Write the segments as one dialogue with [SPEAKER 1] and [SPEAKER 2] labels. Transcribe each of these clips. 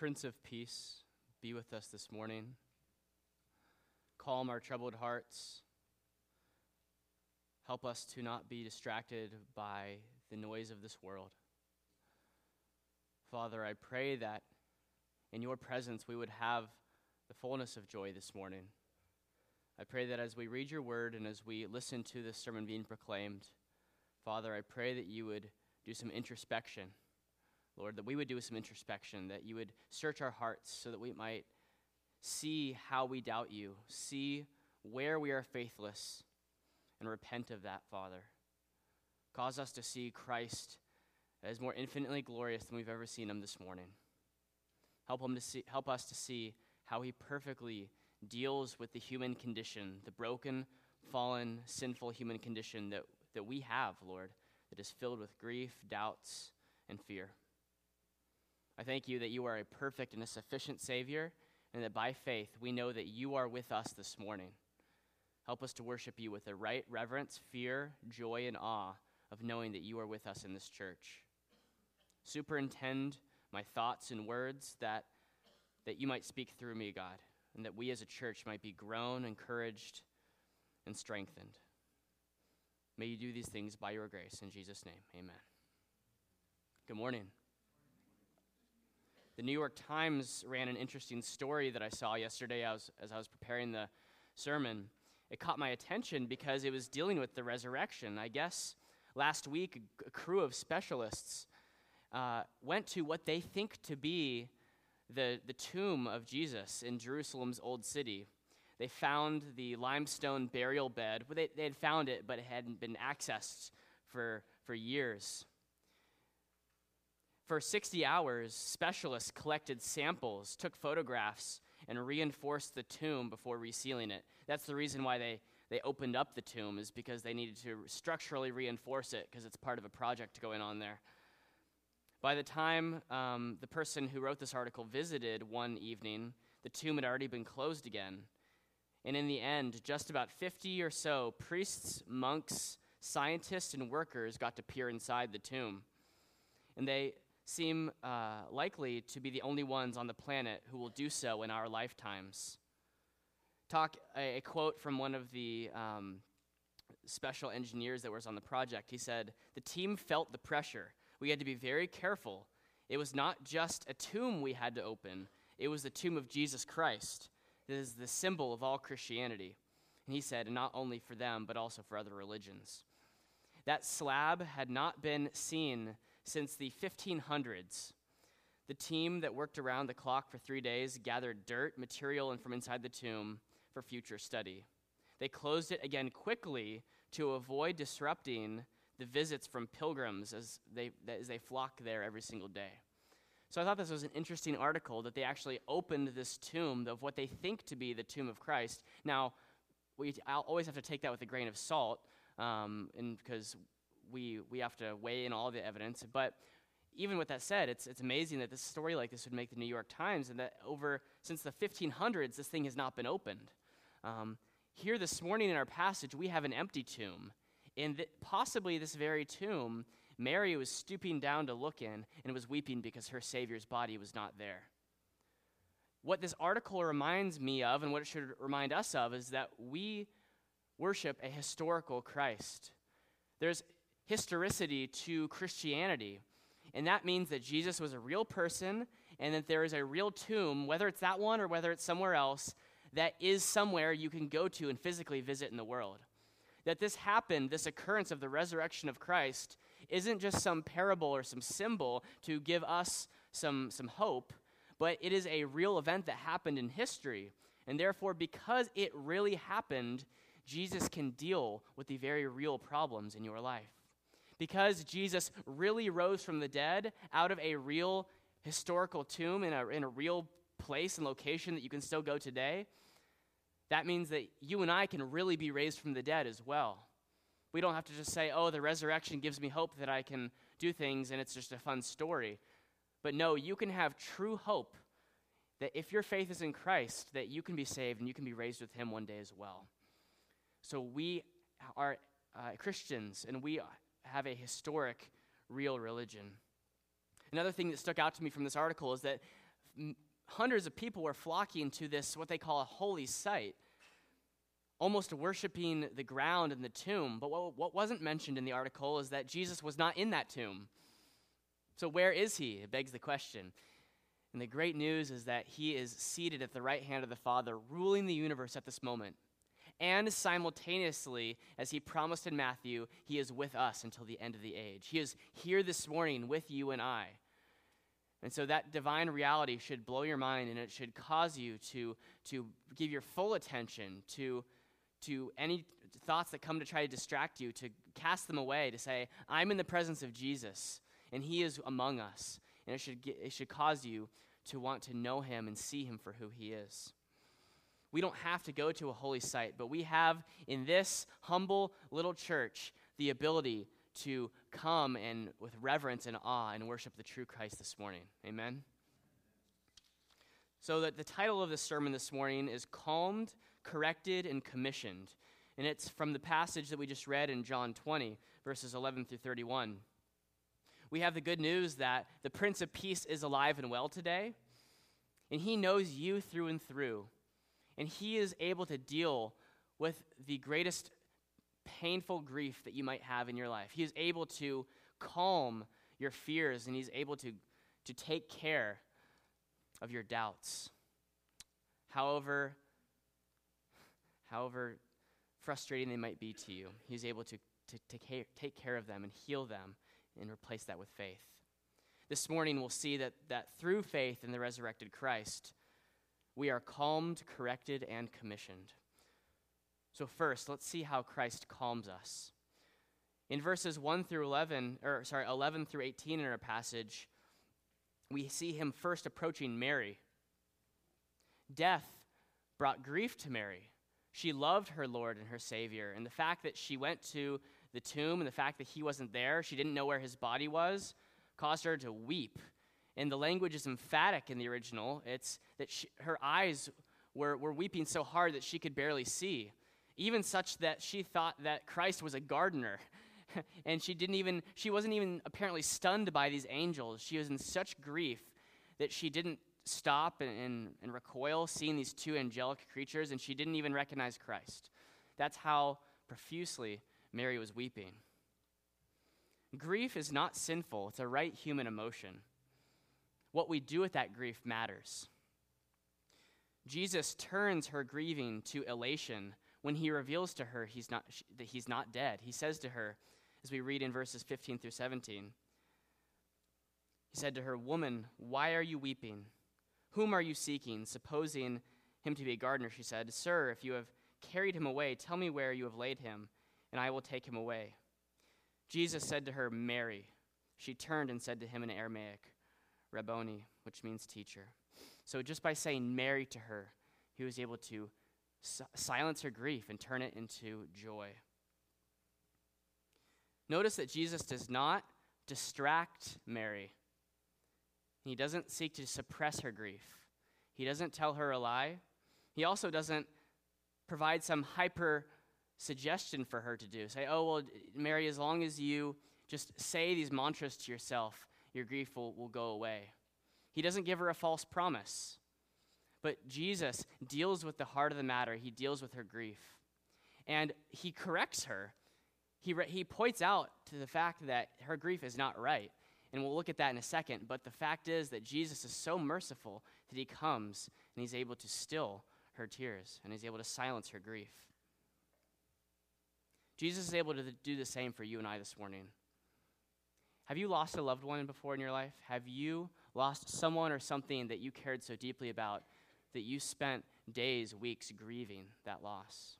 [SPEAKER 1] Prince of Peace, be with us this morning. Calm our troubled hearts. Help us to not be distracted by the noise of this world. Father, I pray that in your presence we would have the fullness of joy this morning. I pray that as we read your word and as we listen to this sermon being proclaimed, Father, I pray that you would do some introspection. Lord, that we would do some introspection, that you would search our hearts so that we might see how we doubt you, see where we are faithless, and repent of that, Father. Cause us to see Christ as more infinitely glorious than we've ever seen him this morning. Help, him to see, help us to see how he perfectly deals with the human condition, the broken, fallen, sinful human condition that, that we have, Lord, that is filled with grief, doubts, and fear. I thank you that you are a perfect and a sufficient Savior, and that by faith we know that you are with us this morning. Help us to worship you with the right reverence, fear, joy, and awe of knowing that you are with us in this church. Superintend my thoughts and words that, that you might speak through me, God, and that we as a church might be grown, encouraged, and strengthened. May you do these things by your grace. In Jesus' name, amen. Good morning. The New York Times ran an interesting story that I saw yesterday as, as I was preparing the sermon. It caught my attention because it was dealing with the resurrection. I guess last week, a crew of specialists uh, went to what they think to be the, the tomb of Jesus in Jerusalem's old city. They found the limestone burial bed. Well, they, they had found it, but it hadn't been accessed for, for years. For 60 hours, specialists collected samples, took photographs, and reinforced the tomb before resealing it. That's the reason why they, they opened up the tomb, is because they needed to structurally reinforce it because it's part of a project going on there. By the time um, the person who wrote this article visited one evening, the tomb had already been closed again. And in the end, just about 50 or so priests, monks, scientists, and workers got to peer inside the tomb. And they seem uh, likely to be the only ones on the planet who will do so in our lifetimes. Talk a, a quote from one of the um, special engineers that was on the project. He said, The team felt the pressure. We had to be very careful. It was not just a tomb we had to open, it was the tomb of Jesus Christ. It is the symbol of all Christianity. And he said, not only for them, but also for other religions. That slab had not been seen since the 1500s. The team that worked around the clock for three days gathered dirt, material, and from inside the tomb for future study. They closed it again quickly to avoid disrupting the visits from pilgrims as they, as they flock there every single day. So I thought this was an interesting article that they actually opened this tomb of what they think to be the tomb of Christ. Now, we I'll always have to take that with a grain of salt, um, and because we, we have to weigh in all the evidence. But even with that said, it's, it's amazing that this story like this would make the New York Times and that over, since the 1500s, this thing has not been opened. Um, here this morning in our passage, we have an empty tomb. In th- possibly this very tomb, Mary was stooping down to look in and was weeping because her Savior's body was not there. What this article reminds me of, and what it should remind us of, is that we worship a historical Christ. There's historicity to Christianity. And that means that Jesus was a real person and that there is a real tomb, whether it's that one or whether it's somewhere else, that is somewhere you can go to and physically visit in the world. That this happened, this occurrence of the resurrection of Christ, isn't just some parable or some symbol to give us some, some hope, but it is a real event that happened in history. And therefore, because it really happened, Jesus can deal with the very real problems in your life because Jesus really rose from the dead out of a real historical tomb in a, in a real place and location that you can still go today, that means that you and I can really be raised from the dead as well. We don't have to just say, oh, the resurrection gives me hope that I can do things and it's just a fun story. But no, you can have true hope that if your faith is in Christ, that you can be saved and you can be raised with him one day as well. So we are uh, Christians and we have a historic, real religion. Another thing that stuck out to me from this article is that hundreds of people were flocking to this, what they call a holy site, almost worshiping the ground and the tomb. But what, what wasn't mentioned in the article is that Jesus was not in that tomb. So, where is he? It begs the question. And the great news is that he is seated at the right hand of the Father, ruling the universe at this moment. And simultaneously, as he promised in Matthew, he is with us until the end of the age. He is here this morning with you and I. And so that divine reality should blow your mind and it should cause you to, to give your full attention to, to any thoughts that come to try to distract you, to cast them away, to say, I'm in the presence of Jesus and he is among us. And it should, get, it should cause you to want to know him and see him for who he is. We don't have to go to a holy site, but we have in this humble little church the ability to come and with reverence and awe and worship the true Christ this morning. Amen. So that the title of the sermon this morning is calmed, corrected and commissioned. And it's from the passage that we just read in John 20 verses 11 through 31. We have the good news that the Prince of Peace is alive and well today, and he knows you through and through and He is able to deal with the greatest painful grief that you might have in your life. He is able to calm your fears, and He's able to, to take care of your doubts. However, however frustrating they might be to you, He's able to, to, to take care of them and heal them and replace that with faith. This morning, we'll see that, that through faith in the resurrected Christ, we are calmed, corrected, and commissioned. So, first, let's see how Christ calms us. In verses 1 through 11, or sorry, 11 through 18 in our passage, we see him first approaching Mary. Death brought grief to Mary. She loved her Lord and her Savior, and the fact that she went to the tomb and the fact that he wasn't there, she didn't know where his body was, caused her to weep and the language is emphatic in the original. It's that she, her eyes were, were weeping so hard that she could barely see, even such that she thought that Christ was a gardener. and she didn't even, she wasn't even apparently stunned by these angels. She was in such grief that she didn't stop and, and, and recoil seeing these two angelic creatures, and she didn't even recognize Christ. That's how profusely Mary was weeping. Grief is not sinful, it's a right human emotion what we do with that grief matters. Jesus turns her grieving to elation when he reveals to her he's not, that he's not dead. He says to her, as we read in verses 15 through 17, he said to her, Woman, why are you weeping? Whom are you seeking? Supposing him to be a gardener, she said, Sir, if you have carried him away, tell me where you have laid him, and I will take him away. Jesus said to her, Mary. She turned and said to him in Aramaic, Rabboni, which means teacher. So just by saying Mary to her, he was able to si- silence her grief and turn it into joy. Notice that Jesus does not distract Mary. He doesn't seek to suppress her grief. He doesn't tell her a lie. He also doesn't provide some hyper suggestion for her to do. Say, oh, well, Mary, as long as you just say these mantras to yourself, your grief will, will go away. He doesn't give her a false promise. But Jesus deals with the heart of the matter, he deals with her grief. And he corrects her. He, re- he points out to the fact that her grief is not right. And we'll look at that in a second. But the fact is that Jesus is so merciful that he comes and he's able to still her tears and he's able to silence her grief. Jesus is able to do the same for you and I this morning. Have you lost a loved one before in your life? Have you lost someone or something that you cared so deeply about that you spent days, weeks grieving that loss?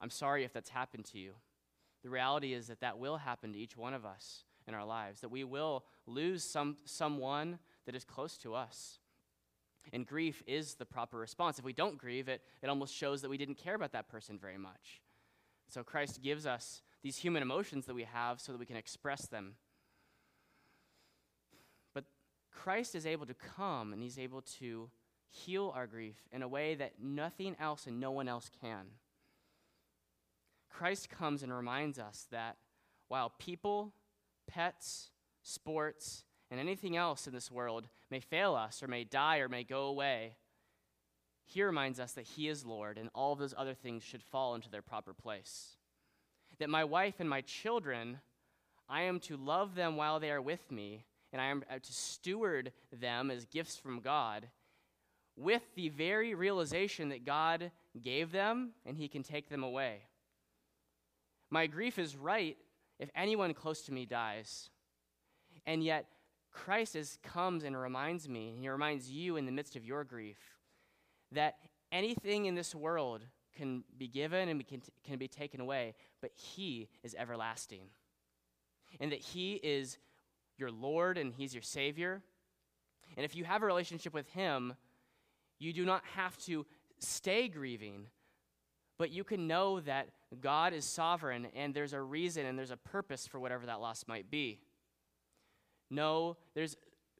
[SPEAKER 1] I'm sorry if that's happened to you. The reality is that that will happen to each one of us in our lives, that we will lose some, someone that is close to us. And grief is the proper response. If we don't grieve, it, it almost shows that we didn't care about that person very much. So Christ gives us these human emotions that we have so that we can express them Christ is able to come and he's able to heal our grief in a way that nothing else and no one else can. Christ comes and reminds us that while people, pets, sports, and anything else in this world may fail us or may die or may go away, he reminds us that he is Lord and all of those other things should fall into their proper place. That my wife and my children, I am to love them while they are with me, and I am uh, to steward them as gifts from God with the very realization that God gave them and he can take them away. My grief is right if anyone close to me dies. And yet, Christ is, comes and reminds me, and he reminds you in the midst of your grief, that anything in this world can be given and can, can be taken away, but he is everlasting. And that he is your Lord and he's your Savior. And if you have a relationship with him, you do not have to stay grieving, but you can know that God is sovereign and there's a reason and there's a purpose for whatever that loss might be. No, there's,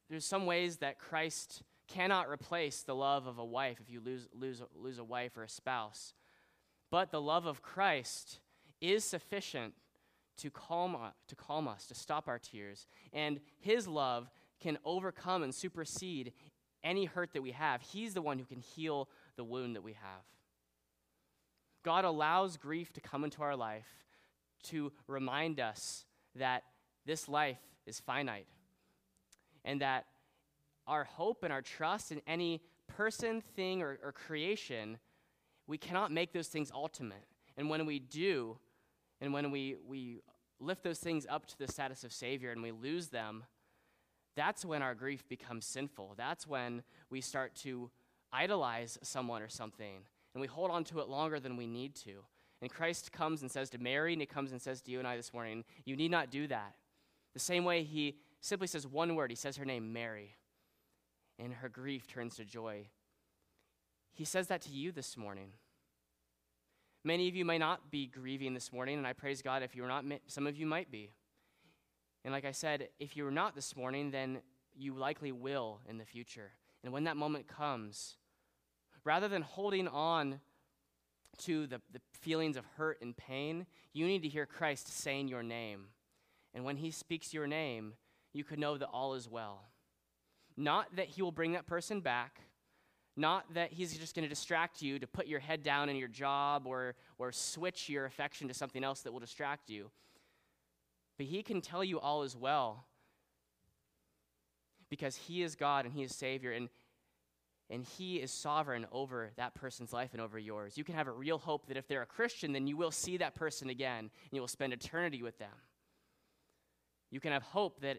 [SPEAKER 1] there's some ways that Christ cannot replace the love of a wife if you lose, lose, lose a wife or a spouse. But the love of Christ is sufficient to calm, uh, to calm us, to stop our tears. And his love can overcome and supersede any hurt that we have. He's the one who can heal the wound that we have. God allows grief to come into our life to remind us that this life is finite and that our hope and our trust in any person, thing, or, or creation, we cannot make those things ultimate. And when we do, and when we, we lift those things up to the status of Savior and we lose them, that's when our grief becomes sinful. That's when we start to idolize someone or something, and we hold on to it longer than we need to. And Christ comes and says to Mary, and he comes and says to you and I this morning, You need not do that. The same way he simply says one word, he says her name, Mary, and her grief turns to joy. He says that to you this morning. Many of you may not be grieving this morning, and I praise God if you're not, some of you might be. And like I said, if you're not this morning, then you likely will in the future. And when that moment comes, rather than holding on to the, the feelings of hurt and pain, you need to hear Christ saying your name. And when he speaks your name, you can know that all is well. Not that he will bring that person back, not that he's just going to distract you to put your head down in your job or, or switch your affection to something else that will distract you. But he can tell you all is well because he is God and he is Savior and, and he is sovereign over that person's life and over yours. You can have a real hope that if they're a Christian, then you will see that person again and you will spend eternity with them. You can have hope that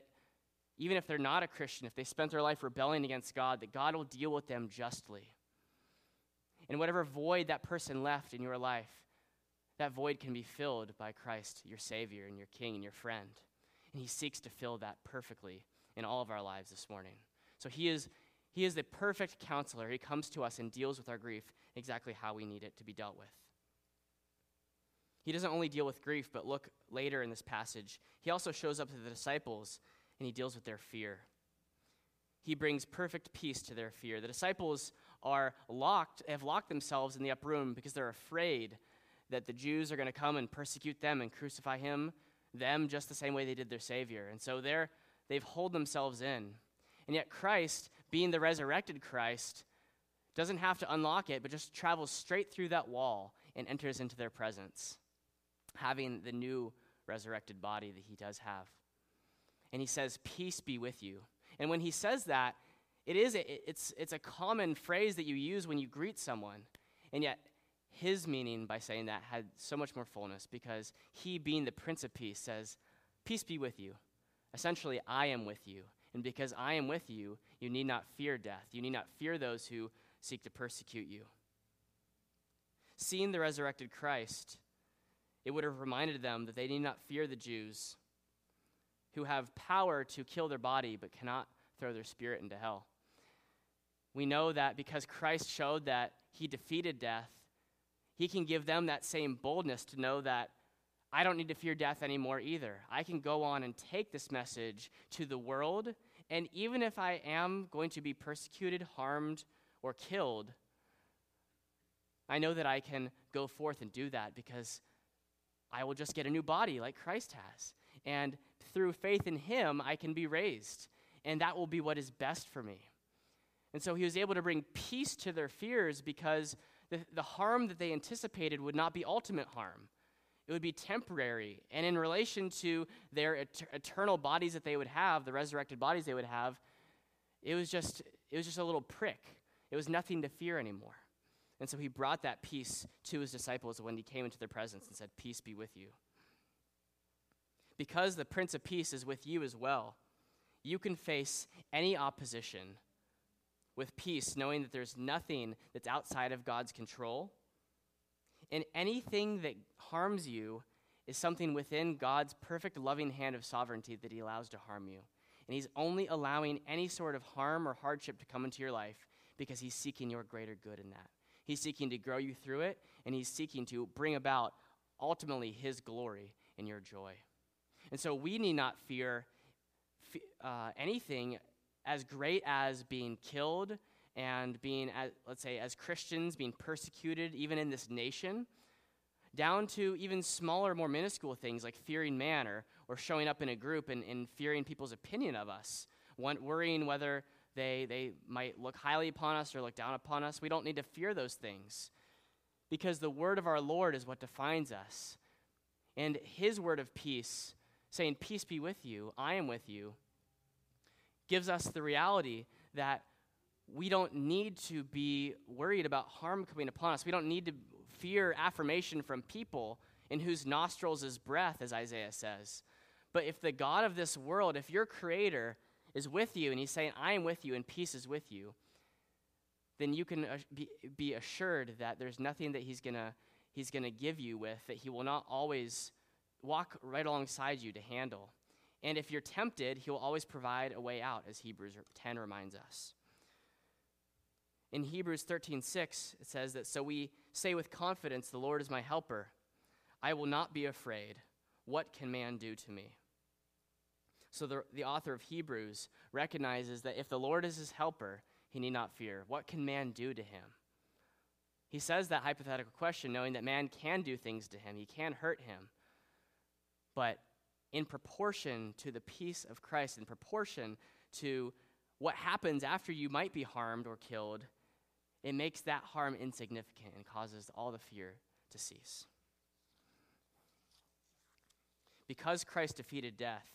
[SPEAKER 1] even if they're not a Christian, if they spent their life rebelling against God, that God will deal with them justly. And whatever void that person left in your life, that void can be filled by Christ, your Savior and your King and your friend. And He seeks to fill that perfectly in all of our lives this morning. So He is, he is the perfect counselor. He comes to us and deals with our grief exactly how we need it to be dealt with. He doesn't only deal with grief, but look later in this passage. He also shows up to the disciples and he deals with their fear. He brings perfect peace to their fear. The disciples are locked, have locked themselves in the upper room because they're afraid that the Jews are going to come and persecute them and crucify him, them just the same way they did their Savior. And so they're, they've holed themselves in. And yet, Christ, being the resurrected Christ, doesn't have to unlock it, but just travels straight through that wall and enters into their presence, having the new resurrected body that he does have. And he says, Peace be with you. And when he says that, it is a, it's, it's a common phrase that you use when you greet someone. And yet, his meaning by saying that had so much more fullness because he, being the Prince of Peace, says, Peace be with you. Essentially, I am with you. And because I am with you, you need not fear death. You need not fear those who seek to persecute you. Seeing the resurrected Christ, it would have reminded them that they need not fear the Jews who have power to kill their body but cannot throw their spirit into hell. We know that because Christ showed that he defeated death, he can give them that same boldness to know that I don't need to fear death anymore either. I can go on and take this message to the world, and even if I am going to be persecuted, harmed, or killed, I know that I can go forth and do that because I will just get a new body like Christ has. And through faith in Him, I can be raised. and that will be what is best for me. And so he was able to bring peace to their fears because the, the harm that they anticipated would not be ultimate harm. It would be temporary. And in relation to their et- eternal bodies that they would have, the resurrected bodies they would have, it was just it was just a little prick. It was nothing to fear anymore. And so he brought that peace to his disciples when he came into their presence and said, Peace be with you. Because the Prince of Peace is with you as well, you can face any opposition with peace, knowing that there's nothing that's outside of God's control. And anything that harms you is something within God's perfect loving hand of sovereignty that He allows to harm you. And He's only allowing any sort of harm or hardship to come into your life because He's seeking your greater good in that. He's seeking to grow you through it, and He's seeking to bring about ultimately His glory and your joy. And so we need not fear uh, anything as great as being killed and being, as, let's say, as Christians, being persecuted even in this nation, down to even smaller, more minuscule things like fearing man or, or showing up in a group and, and fearing people's opinion of us, worrying whether they, they might look highly upon us or look down upon us. We don't need to fear those things because the word of our Lord is what defines us. And his word of peace, saying, Peace be with you, I am with you, gives us the reality that we don't need to be worried about harm coming upon us. We don't need to fear affirmation from people in whose nostrils is breath, as Isaiah says. But if the God of this world, if your creator is with you and he's saying, I am with you and peace is with you, then you can be, assured that there's nothing that he's going to he's going to give you with that he will not always walk right alongside you to handle. And if you're tempted, he will always provide a way out, as Hebrews 10 reminds us. In Hebrews 13:6, it says that so we say with confidence, "The Lord is my helper. I will not be afraid. What can man do to me?" So the, the author of Hebrews recognizes that if the Lord is his helper, he need not fear. What can man do to him? He says that hypothetical question knowing that man can do things to him, he can hurt him. But in proportion to the peace of Christ, in proportion to what happens after you might be harmed or killed, it makes that harm insignificant and causes all the fear to cease. Because Christ defeated death,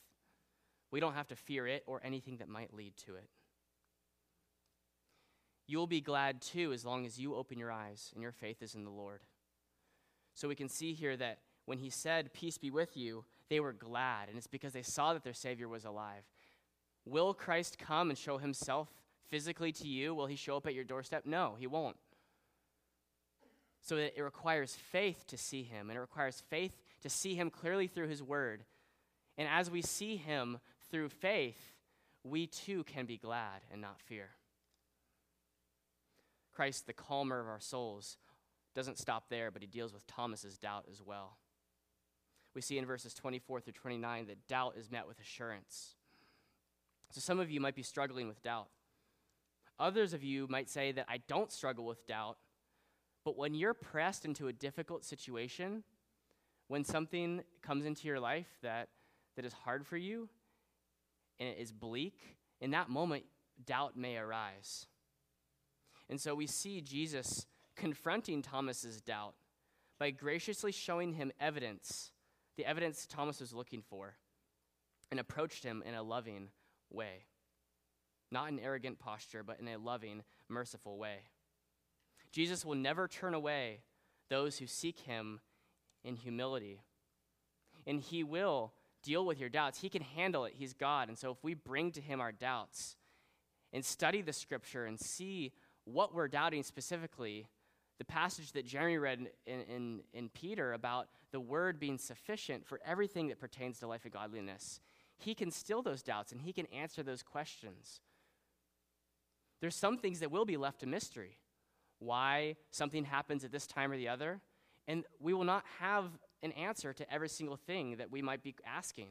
[SPEAKER 1] we don't have to fear it or anything that might lead to it. You'll be glad too as long as you open your eyes and your faith is in the Lord. So we can see here that when he said, Peace be with you, they were glad, and it's because they saw that their Savior was alive. Will Christ come and show himself physically to you? Will he show up at your doorstep? No, he won't. So it requires faith to see him, and it requires faith to see him clearly through his word. And as we see him through faith, we too can be glad and not fear. Christ, the calmer of our souls, doesn't stop there, but he deals with Thomas's doubt as well we see in verses 24 through 29 that doubt is met with assurance. So some of you might be struggling with doubt. Others of you might say that I don't struggle with doubt, but when you're pressed into a difficult situation, when something comes into your life that, that is hard for you and it is bleak, in that moment, doubt may arise. And so we see Jesus confronting Thomas's doubt by graciously showing him evidence the evidence Thomas was looking for and approached him in a loving way. Not an arrogant posture, but in a loving, merciful way. Jesus will never turn away those who seek him in humility. And he will deal with your doubts. He can handle it. He's God. And so if we bring to him our doubts and study the scripture and see what we're doubting specifically, the passage that Jeremy read in, in, in, Peter about the word being sufficient for everything that pertains to life and godliness, he can still those doubts and he can answer those questions. There's some things that will be left a mystery. Why something happens at this time or the other, and we will not have an answer to every single thing that we might be asking.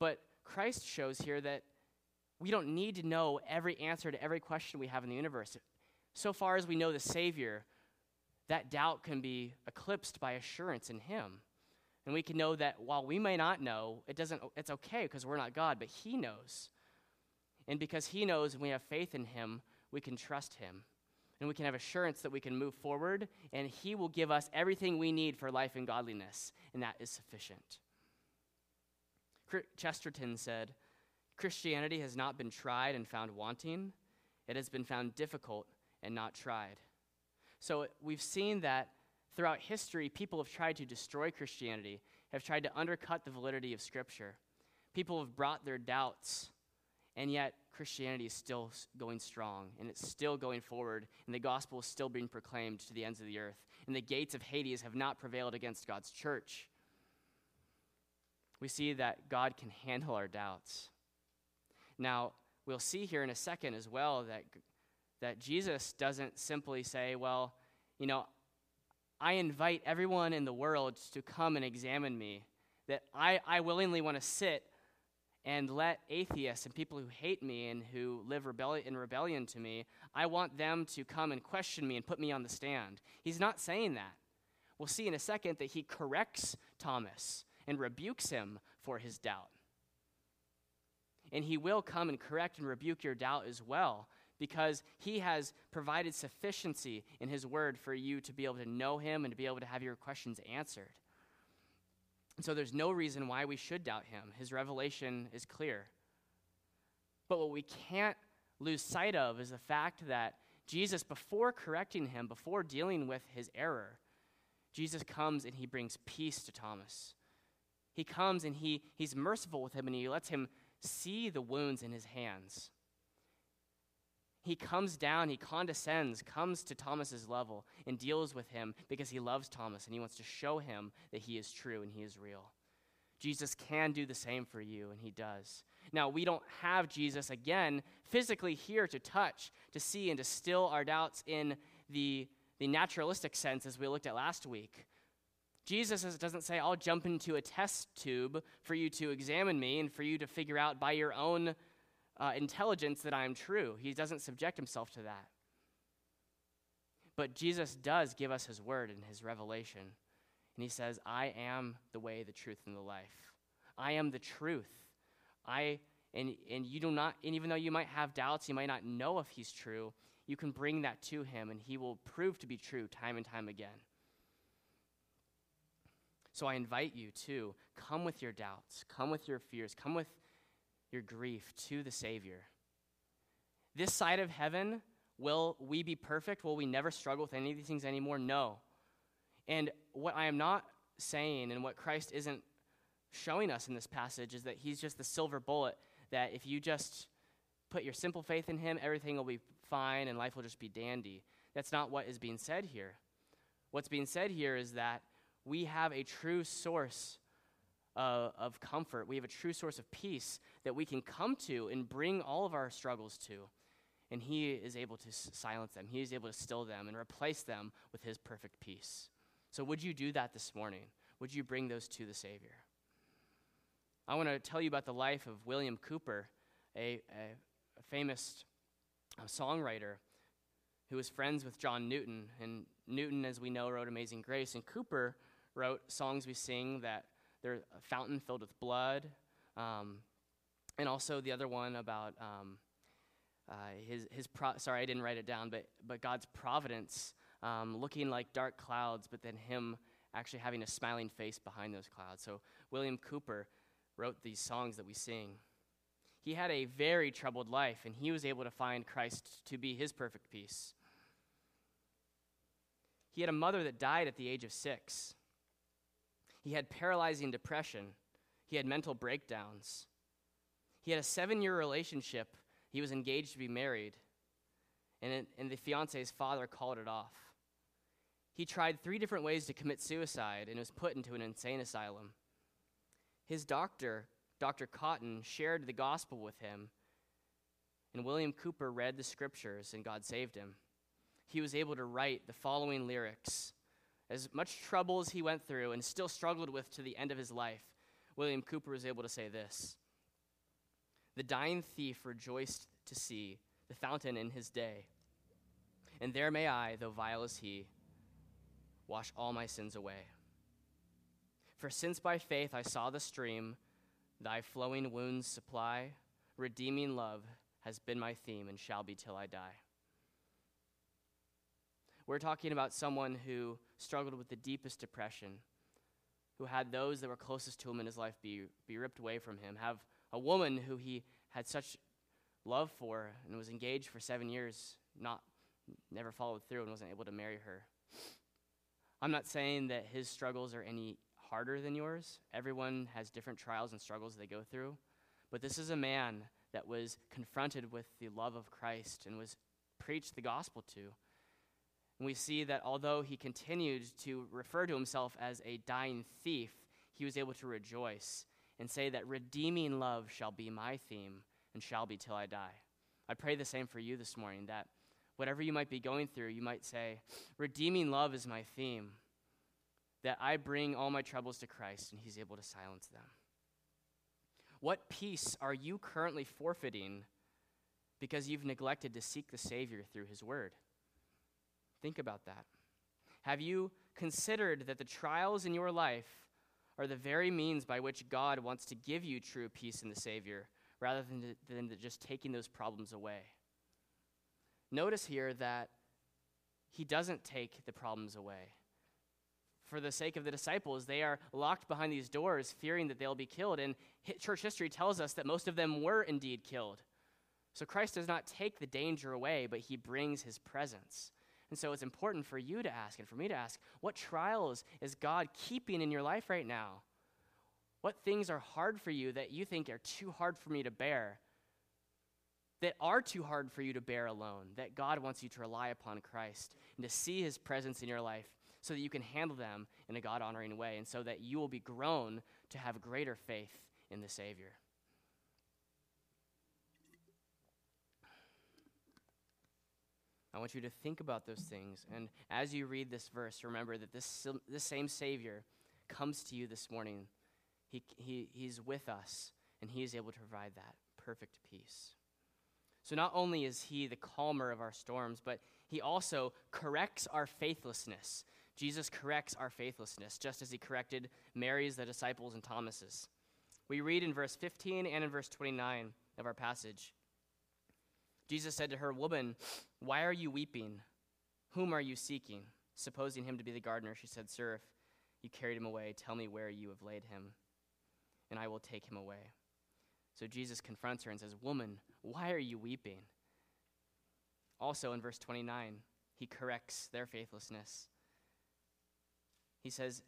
[SPEAKER 1] But Christ shows here that we don't need to know every answer to every question we have in the universe so far as we know the Savior, that doubt can be eclipsed by assurance in Him. And we can know that while we may not know, it doesn't, it's okay because we're not God, but He knows. And because He knows when we have faith in Him, we can trust Him. And we can have assurance that we can move forward, and He will give us everything we need for life and godliness, and that is sufficient. Chesterton said, Christianity has not been tried and found wanting, it has been found difficult and not tried. So we've seen that throughout history, people have tried to destroy Christianity, have tried to undercut the validity of Scripture. People have brought their doubts, and yet Christianity is still going strong, and it's still going forward, and the gospel is still being proclaimed to the ends of the earth. And the gates of Hades have not prevailed against God's church. We see that God can handle our doubts. Now, we'll see here in a second as well that, that Jesus doesn't simply say, well, you know, I invite everyone in the world to come and examine me, that I, I willingly want to sit and let atheists and people who hate me and who live rebelli- in rebellion to me, I want them to come and question me and put me on the stand. He's not saying that. We'll see in a second that he corrects Thomas and rebukes him for his doubt. And he will come and correct and rebuke your doubt as well because he has provided sufficiency in his word for you to be able to know him and to be able to have your questions answered. And so there's no reason why we should doubt him. His revelation is clear. But what we can't lose sight of is the fact that Jesus, before correcting him, before dealing with his error, Jesus comes and he brings peace to Thomas. He comes and he, he's merciful with him and he lets him see the wounds in his hands. He comes down, he condescends, comes to Thomas's level, and deals with him because he loves Thomas and he wants to show him that he is true and he is real. Jesus can do the same for you, and he does. Now, we don't have Jesus again physically here to touch, to see, and to still our doubts in the, the naturalistic sense as we looked at last week. Jesus doesn't say, I'll jump into a test tube for you to examine me and for you to figure out by your own uh, intelligence that I am true. He doesn't subject himself to that. But Jesus does give us his word and his revelation. And he says, I am the way, the truth, and the life. I am the truth. I and and you do not and even though you might have doubts, you might not know if he's true, you can bring that to him and he will prove to be true time and time again. So I invite you to come with your doubts, come with your fears, come with your grief to the Savior. This side of heaven, will we be perfect? Will we never struggle with any of these things anymore? No. And what I am not saying and what Christ isn't showing us in this passage is that he's just the silver bullet that if you just put your simple faith in him, everything will be fine and life will just be dandy. That's not what is being said here. What's being said here is that we have a true source uh, of comfort. We have a true source of peace that we can come to and bring all of our struggles to. And He is able to silence them, He is able to still them and replace them with His perfect peace. So, would you do that this morning? Would you bring those to the Savior? I want to tell you about the life of William Cowper, a, a, a famous uh, songwriter who was friends with John Newton. And Newton, as we know, wrote Amazing Grace. And Cowper wrote songs we sing that they're a fountain filled with blood. Um, and also the other one about um, uh, his, his pro- sorry, I didn't write it down, but, but God's providence um, looking like dark clouds, but then him actually having a smiling face behind those clouds. So William Cowper wrote these songs that we sing. He had a very troubled life, and he was able to find Christ to be his perfect peace. He had a mother that died at the age of six. He had paralyzing depression. He had mental breakdowns. He had a seven year relationship. He was engaged to be married, and, it, and the fiance's father called it off. He tried three different ways to commit suicide and was put into an insane asylum. His doctor, Dr. Cotton, shared the gospel with him, and William Cowper read the scriptures, and God saved him. He was able to write the following lyrics. As much trouble as he went through and still struggled with to the end of his life, William Cowper was able to say this The dying thief rejoiced to see the fountain in his day. And there may I, though vile as he, wash all my sins away. For since by faith I saw the stream, thy flowing wounds supply, redeeming love has been my theme and shall be till I die. We're talking about someone who struggled with the deepest depression, who had those that were closest to him in his life be, be ripped away from him, have a woman who he had such love for and was engaged for seven years, not never followed through and wasn't able to marry her. I'm not saying that his struggles are any harder than yours. Everyone has different trials and struggles they go through. But this is a man that was confronted with the love of Christ and was preached the gospel to. And we see that although he continued to refer to himself as a dying thief, he was able to rejoice and say that redeeming love shall be my theme and shall be till I die. I pray the same for you this morning that whatever you might be going through, you might say, Redeeming love is my theme, that I bring all my troubles to Christ and he's able to silence them. What peace are you currently forfeiting because you've neglected to seek the Savior through his word? Think about that. Have you considered that the trials in your life are the very means by which God wants to give you true peace in the Savior rather than, than just taking those problems away? Notice here that he doesn't take the problems away. For the sake of the disciples, they are locked behind these doors, fearing that they'll be killed. And church history tells us that most of them were indeed killed. So Christ does not take the danger away, but he brings his presence. And so it's important for you to ask and for me to ask what trials is God keeping in your life right now? What things are hard for you that you think are too hard for me to bear? That are too hard for you to bear alone, that God wants you to rely upon Christ and to see his presence in your life so that you can handle them in a God honoring way and so that you will be grown to have greater faith in the Savior. Want you to think about those things. And as you read this verse, remember that this, this same Savior comes to you this morning. He, he, he's with us, and He is able to provide that perfect peace. So, not only is He the calmer of our storms, but He also corrects our faithlessness. Jesus corrects our faithlessness, just as He corrected Mary's, the disciples, and Thomas's. We read in verse 15 and in verse 29 of our passage Jesus said to her, Woman, why are you weeping? Whom are you seeking? Supposing him to be the gardener, she said, Sir, if you carried him away, tell me where you have laid him, and I will take him away. So Jesus confronts her and says, Woman, why are you weeping? Also in verse 29, he corrects their faithlessness. He says,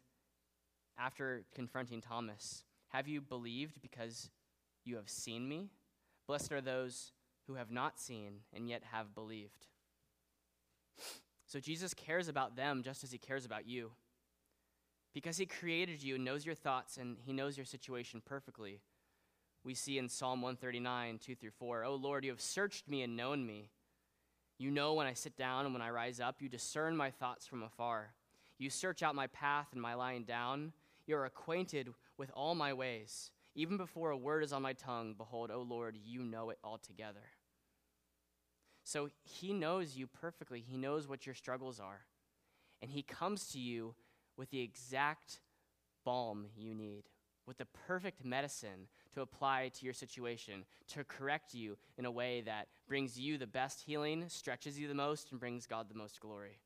[SPEAKER 1] after confronting Thomas, Have you believed because you have seen me? Blessed are those who have not seen and yet have believed. So Jesus cares about them just as he cares about you. Because he created you and knows your thoughts and he knows your situation perfectly. We see in Psalm 139, 2 through 4, Oh Lord, you have searched me and known me. You know when I sit down and when I rise up. You discern my thoughts from afar. You search out my path and my lying down. You are acquainted with all my ways. Even before a word is on my tongue, behold, O Lord, you know it altogether. So he knows you perfectly. He knows what your struggles are. And he comes to you with the exact balm you need, with the perfect medicine to apply to your situation, to correct you in a way that brings you the best healing, stretches you the most, and brings God the most glory.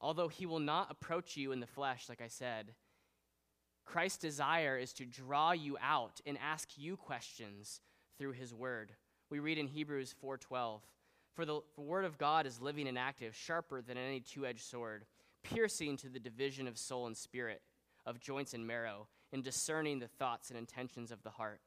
[SPEAKER 1] Although he will not approach you in the flesh, like I said, Christ's desire is to draw you out and ask you questions through his word. We read in Hebrews 4:12, "For the word of God is living and active, sharper than any two-edged sword, piercing to the division of soul and spirit, of joints and marrow, and discerning the thoughts and intentions of the heart."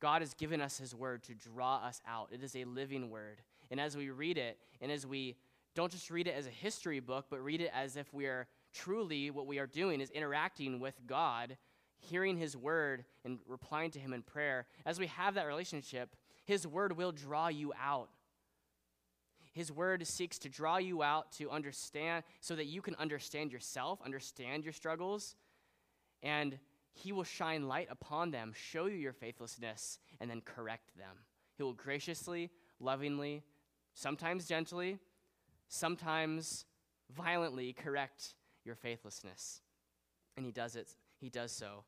[SPEAKER 1] God has given us his word to draw us out. It is a living word. And as we read it, and as we don't just read it as a history book, but read it as if we are truly what we are doing is interacting with God, hearing His word, and replying to Him in prayer, as we have that relationship, His word will draw you out. His word seeks to draw you out to understand, so that you can understand yourself, understand your struggles, and He will shine light upon them, show you your faithlessness, and then correct them. He will graciously, lovingly, sometimes gently, sometimes violently correct your faithlessness. And he does it, he does so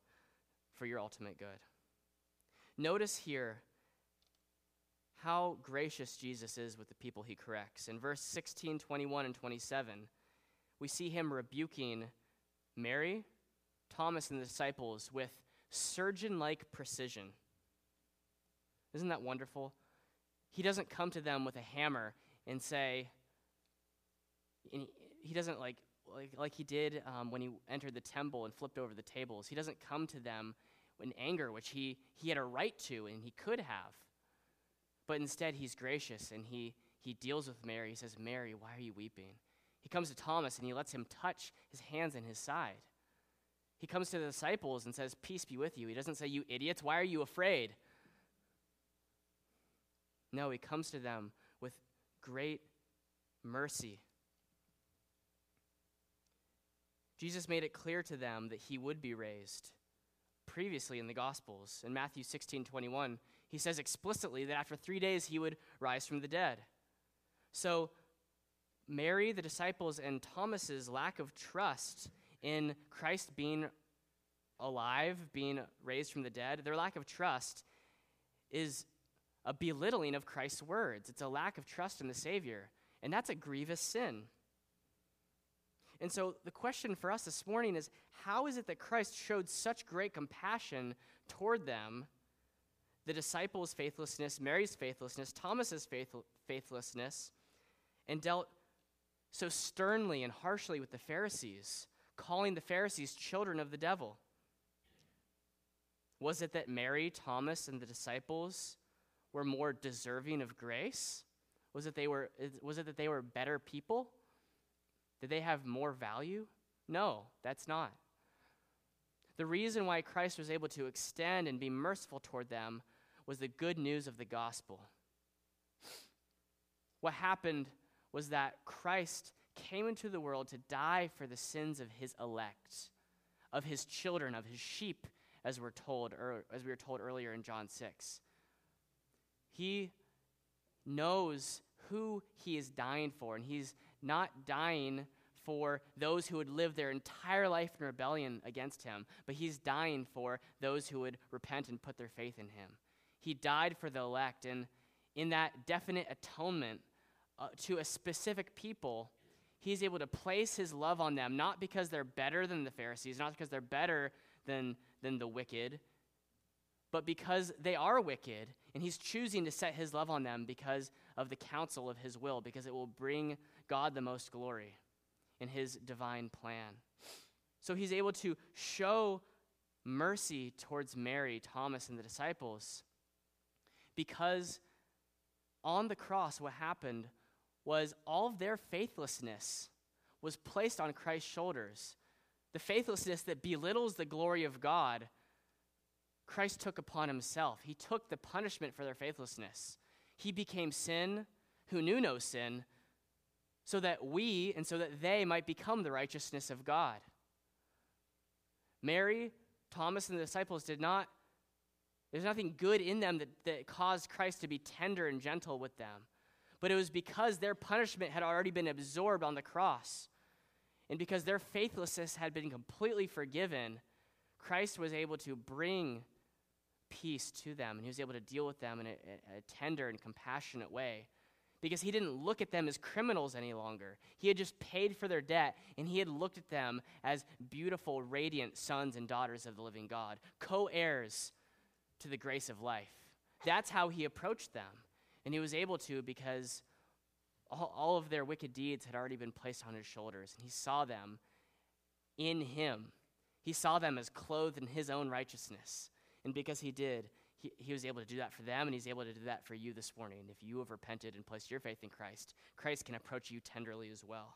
[SPEAKER 1] for your ultimate good. Notice here how gracious Jesus is with the people he corrects. In verse 16, 21, and 27, we see him rebuking Mary, Thomas, and the disciples with surgeon like precision. Isn't that wonderful? He doesn't come to them with a hammer and say, and he doesn't like, like, like he did um, when he entered the temple and flipped over the tables. He doesn't come to them in anger, which he, he had a right to and he could have. But instead, he's gracious and he, he deals with Mary. He says, Mary, why are you weeping? He comes to Thomas and he lets him touch his hands and his side. He comes to the disciples and says, Peace be with you. He doesn't say, You idiots, why are you afraid? No, he comes to them with great mercy. Jesus made it clear to them that he would be raised previously in the Gospels. In Matthew 16 21, he says explicitly that after three days he would rise from the dead. So, Mary, the disciples, and Thomas's lack of trust in Christ being alive, being raised from the dead, their lack of trust is a belittling of Christ's words. It's a lack of trust in the Savior. And that's a grievous sin. And so the question for us this morning is how is it that Christ showed such great compassion toward them, the disciples' faithlessness, Mary's faithlessness, Thomas's faith- faithlessness, and dealt so sternly and harshly with the Pharisees, calling the Pharisees children of the devil? Was it that Mary, Thomas, and the disciples were more deserving of grace? Was it, they were, was it that they were better people? Did they have more value? No, that's not. The reason why Christ was able to extend and be merciful toward them was the good news of the gospel. What happened was that Christ came into the world to die for the sins of his elect, of his children, of his sheep, as we're told, or as we were told earlier in John 6. He knows who he is dying for, and he's not dying for those who would live their entire life in rebellion against him, but he's dying for those who would repent and put their faith in him. He died for the elect, and in that definite atonement uh, to a specific people, he's able to place his love on them, not because they're better than the Pharisees, not because they're better than, than the wicked, but because they are wicked, and he's choosing to set his love on them because of the counsel of his will, because it will bring God the most glory in his divine plan. So he's able to show mercy towards Mary, Thomas, and the disciples because on the cross, what happened was all of their faithlessness was placed on Christ's shoulders. The faithlessness that belittles the glory of God Christ took upon himself. He took the punishment for their faithlessness. He became sin who knew no sin, so that we and so that they might become the righteousness of God. Mary, Thomas, and the disciples did not, there's nothing good in them that, that caused Christ to be tender and gentle with them. But it was because their punishment had already been absorbed on the cross. And because their faithlessness had been completely forgiven, Christ was able to bring peace to them, and he was able to deal with them in a, a, tender and compassionate way because he didn't look at them as criminals any longer. He had just paid for their debt, and he had looked at them as beautiful, radiant sons and daughters of the living God, co heirs to the grace of life. That's how he approached them. And he was able to because all, all of their wicked deeds had already been placed on his shoulders, and he saw them in him. He saw them as clothed in his own righteousness. And because he did, he, he was able to do that for them, and he's able to do that for you this morning. If you have repented and placed your faith in Christ, Christ can approach you tenderly as well.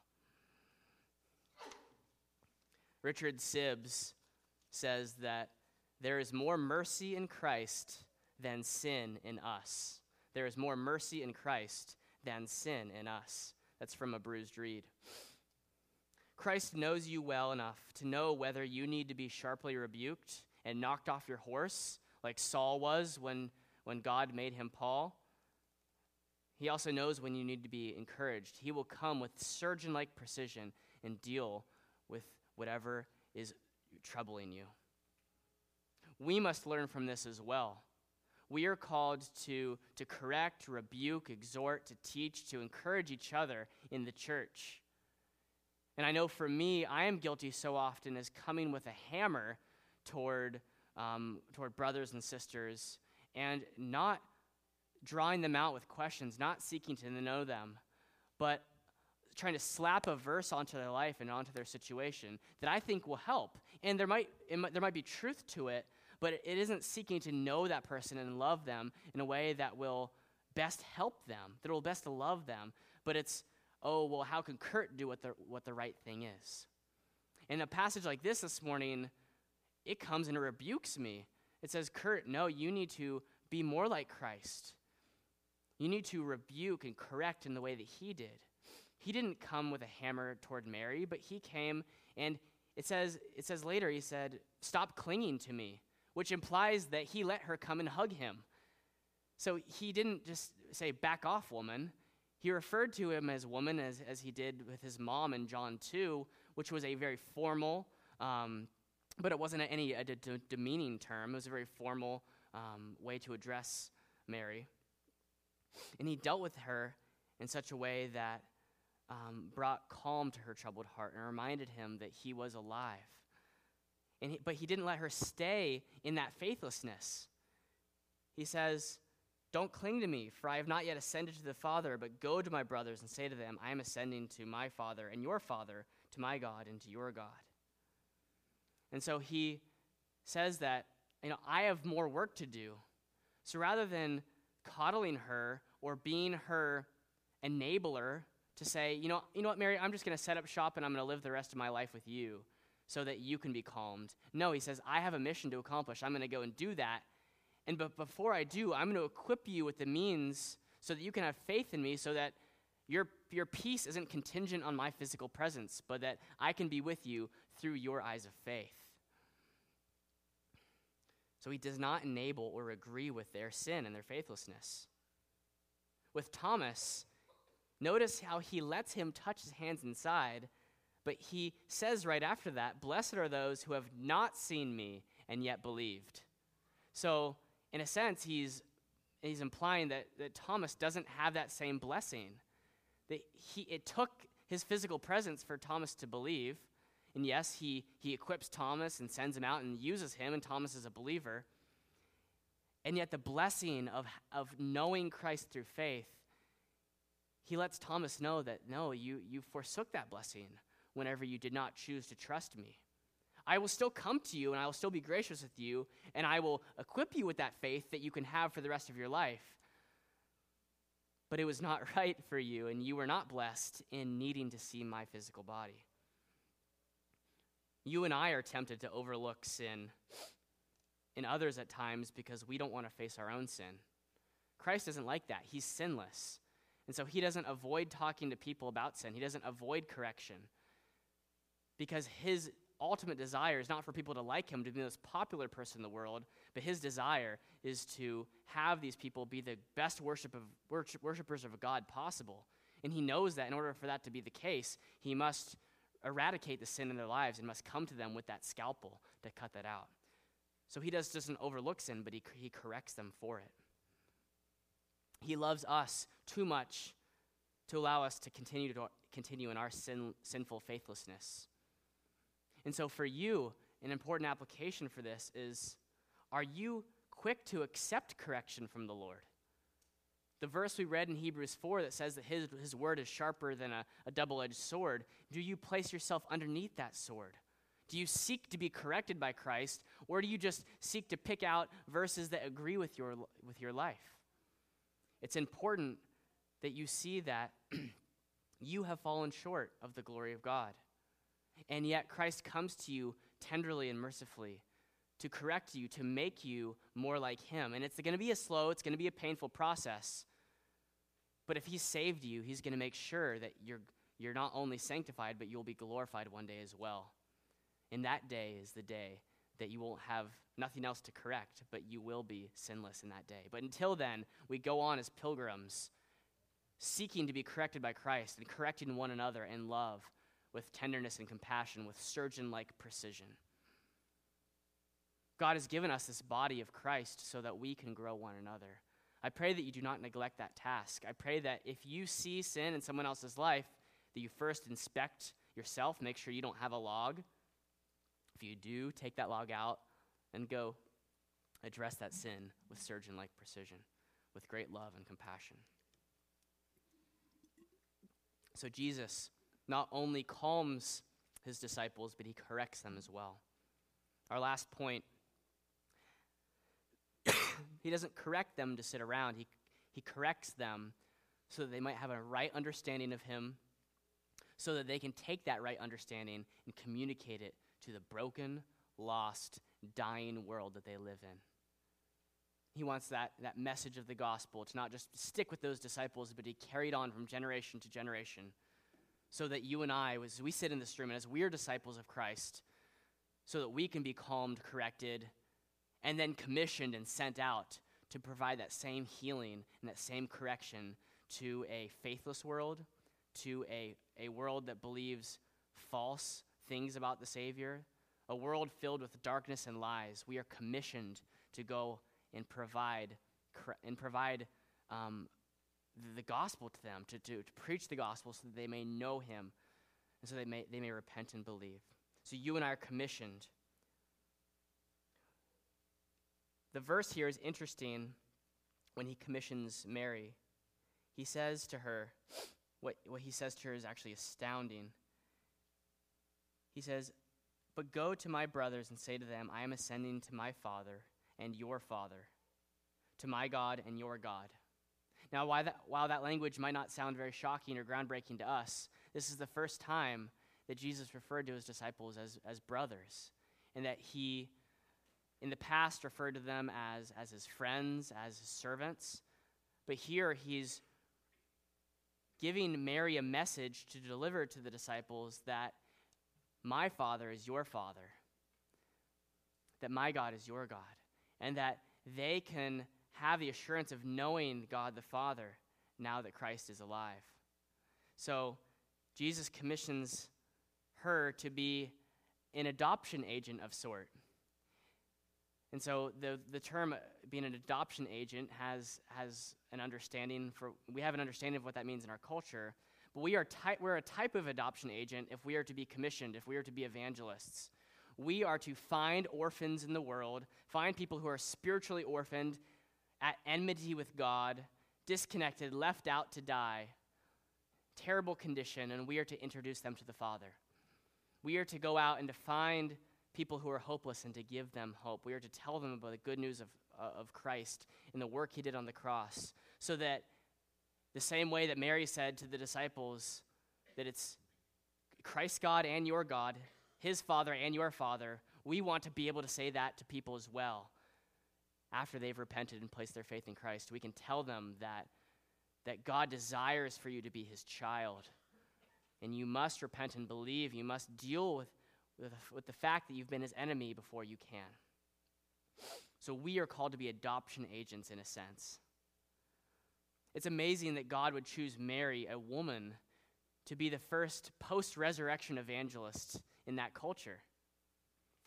[SPEAKER 1] Richard Sibbes says that there is more mercy in Christ than sin in us. There is more mercy in Christ than sin in us. That's from a bruised reed. Christ knows you well enough to know whether you need to be sharply rebuked and knocked off your horse, like Saul was when, when God made him Paul. He also knows when you need to be encouraged. He will come with surgeon like precision and deal with whatever is troubling you. We must learn from this as well. we are called to, to correct, rebuke, exhort, to teach, to encourage each other in the church. And I know for me, I am guilty so often as coming with a hammer toward, um, toward brothers and sisters and not drawing them out with questions, not seeking to know them, but trying to slap a verse onto their life and onto their situation that I think will help. And there might, might there might be truth to it, but it isn't seeking to know that person and love them in a way that will best help them, that will best love them. But it's, oh, well, how can Kurt do what the, what the right thing is? In a passage like this this morning, it comes and it rebukes me. It says, Kurt, no, you need to be more like Christ. You need to rebuke and correct in the way that he did. He didn't come with a hammer toward Mary, but he came and it says, it says later, he said, Stop clinging to me which implies that he let her come and hug him. So he didn't just say, back off, woman. He referred to him as woman as, as he did with his mom in John 2, which was a very formal, um, but it wasn't any a de- demeaning term. It was a very formal um, way to address Mary. And he dealt with her in such a way that um, brought calm to her troubled heart and reminded him that he was alive. And he, but he didn't let her stay in that faithlessness. He says, Don't cling to me, for I have not yet ascended to the Father, but go to my brothers and say to them, I am ascending to my Father and your Father, to my God and to your God. And so he says that, you know, I have more work to do. So rather than coddling her or being her enabler to say, you know, you know what, Mary, I'm just going to set up shop and I'm going to live the rest of my life with you so that you can be calmed. No, he says, I have a mission to accomplish. I'm going to go and do that. And but before I do, I'm going to equip you with the means so that you can have faith in me so that your, your peace isn't contingent on my physical presence, but that I can be with you through your eyes of faith. So he does not enable or agree with their sin and their faithlessness. With Thomas, notice how he lets him touch his hands inside but he says right after that, Blessed are those who have not seen me and yet believed. So, in a sense, he's, he's implying that, that Thomas doesn't have that same blessing. That he, it took his physical presence for Thomas to believe. And yes, he, he equips Thomas and sends him out and uses him, and Thomas is a believer. And yet, the blessing of, of knowing Christ through faith, he lets Thomas know that no, you, you forsook that blessing whenever you did not choose to trust me. I will still come to you and I will still be gracious with you, and I will equip you with that faith that you can have for the rest of your life. But it was not right for you, and you were not blessed in needing to see my physical body. You and I are tempted to overlook sin in others at times because we don't want to face our own sin. Christ isn't like that. He's sinless. And so he doesn't avoid talking to people about sin, he doesn't avoid correction because his ultimate desire is not for people to like him, to be the most popular person in the world, but his desire is to have these people be the best worship of, worship, worshipers of God possible. And he knows that in order for that to be the case, he must eradicate the sin in their lives and must come to them with that scalpel to cut that out. So he does, doesn't overlook sin, but he, he corrects them for it. He loves us too much to allow us to continue to continue in our sin, sinful faithlessness. And so, for you, an important application for this is are you quick to accept correction from the Lord? The verse we read in Hebrews 4 that says that his, his word is sharper than a, a double edged sword, do you place yourself underneath that sword? Do you seek to be corrected by Christ, or do you just seek to pick out verses that agree with your, with your life? It's important that you see that you have fallen short of the glory of God. And yet Christ comes to you tenderly and mercifully to correct you, to make you more like him. And it's going to be a slow, it's going to be a painful process. But if he saved you, he's going to make sure that you're, you're not only sanctified, but you'll be glorified one day as well. And that day is the day that you won't have nothing else to correct, but you will be sinless in that day. But until then, we go on as pilgrims, seeking to be corrected by Christ and correcting one another in love with tenderness and compassion, with surgeon like precision. God has given us this body of Christ so that we can grow one another. I pray that you do not neglect that task. I pray that if you see sin in someone else's life, that you first inspect yourself, make sure you don't have a log. If you do, take that log out and go address that sin with surgeon like precision, with great love and compassion. So Jesus not only calms his disciples, but he corrects them as well. Our last point he doesn't correct them to sit around, he, he corrects them so that they might have a right understanding of him, so that they can take that right understanding and communicate it to the broken, lost, dying world that they live in. He wants that, that message of the gospel to not just stick with those disciples, but to carried on from generation to generation. So that you and I, as we sit in this room and as we are disciples of Christ, so that we can be calmed, corrected, and then commissioned and sent out to provide that same healing and that same correction to a faithless world, to a, a world that believes false things about the Savior, a world filled with darkness and lies. We are commissioned to go and provide and provide um, the gospel to them, to, to, to preach the gospel so that they may know Him and so they may, they may repent and believe. So you and I are commissioned The verse here is interesting when he commissions Mary. He says to her, what, what he says to her is actually astounding. He says, But go to my brothers and say to them, I am ascending to my Father and your Father, to my God and your God. Now, while that, while that language might not sound very shocking or groundbreaking to us, this is the first time that Jesus referred to his disciples as, as brothers, and that he in the past referred to them as, as his friends, as his servants. But here he's giving Mary a message to deliver to the disciples that my Father is your Father, that my God is your God, and that they can have the assurance of knowing God the Father now that Christ is alive. So Jesus commissions her to be an adoption agent of sort. And so the, the term uh, being an adoption agent has, has an understanding for, we have an understanding of what that means in our culture. But we are ty- we're a type of adoption agent if we are to be commissioned, if we are to be evangelists. We are to find orphans in the world, find people who are spiritually orphaned, at enmity with God, disconnected, left out to die, terrible condition, and we are to introduce them to the Father. We are to go out and to find people who are hopeless and to give them hope. We are to tell them about the good news of, uh, of Christ and the work he did on the cross. So that the same way that Mary said to the disciples that it's Christ God and your God, his Father and your Father, we want to be able to say that to people as well. After they've repented and placed their faith in Christ, we can tell them that, that God desires for you to be his child. And you must repent and believe. You must deal with with, the fact that you've been his enemy before you can. So we are called to be adoption agents in a sense. It's amazing that God would choose Mary, a woman, to be the first post resurrection evangelist in that culture.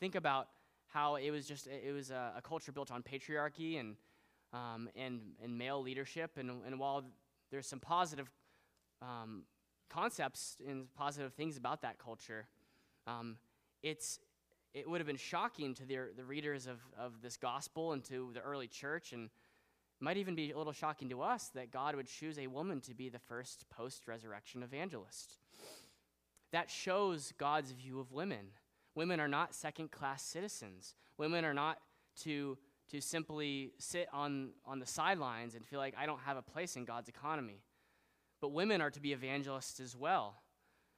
[SPEAKER 1] Think about how it was just it was a, a culture built on patriarchy and um, and and male leadership and and while there's some positive um, concepts and positive things about that culture, um, it's, it would have been shocking to the, the readers of, of this gospel and to the early church, and might even be a little shocking to us that God would choose a woman to be the first post resurrection evangelist. That shows God's view of women. Women are not second class citizens. Women are not to, to simply sit on, on the sidelines and feel like I don't have a place in God's economy. But women are to be evangelists as well.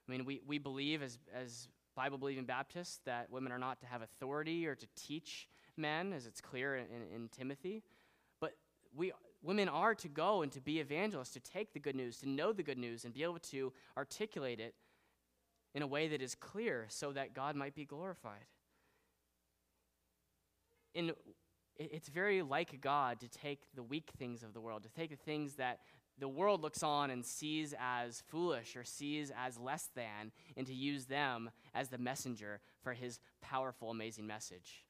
[SPEAKER 1] I mean, we, we believe as, as Bible believing Baptists that women are not to have authority or to teach men, as it's clear in, in, in Timothy. But we, women are to go and to be evangelists, to take the good news, to know the good news, and be able to articulate it in a way that is clear so that God might be glorified. In, it's very like God to take the weak things of the world, to take the things that the world looks on and sees as foolish or sees as less than, and to use them as the messenger for his powerful, amazing message.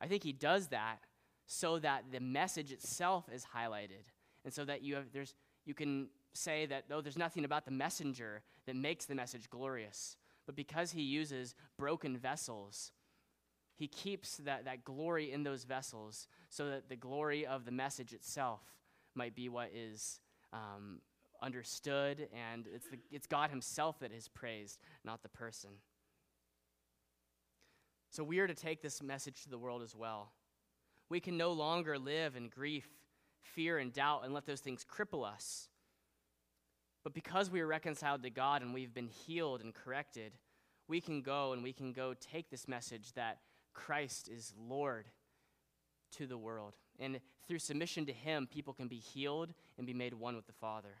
[SPEAKER 1] I think he does that so that the message itself is highlighted and so that you have there's you can say that though there's nothing about the messenger that makes the message glorious but because he uses broken vessels he keeps that, that glory in those vessels so that the glory of the message itself might be what is um, understood and it's, the, it's god himself that is praised not the person so we are to take this message to the world as well we can no longer live in grief, fear, and doubt and let those things cripple us. But because we are reconciled to God and we've been healed and corrected, we can go and we can go take this message that Christ is Lord to the world. And through submission to Him, people can be healed and be made one with the Father.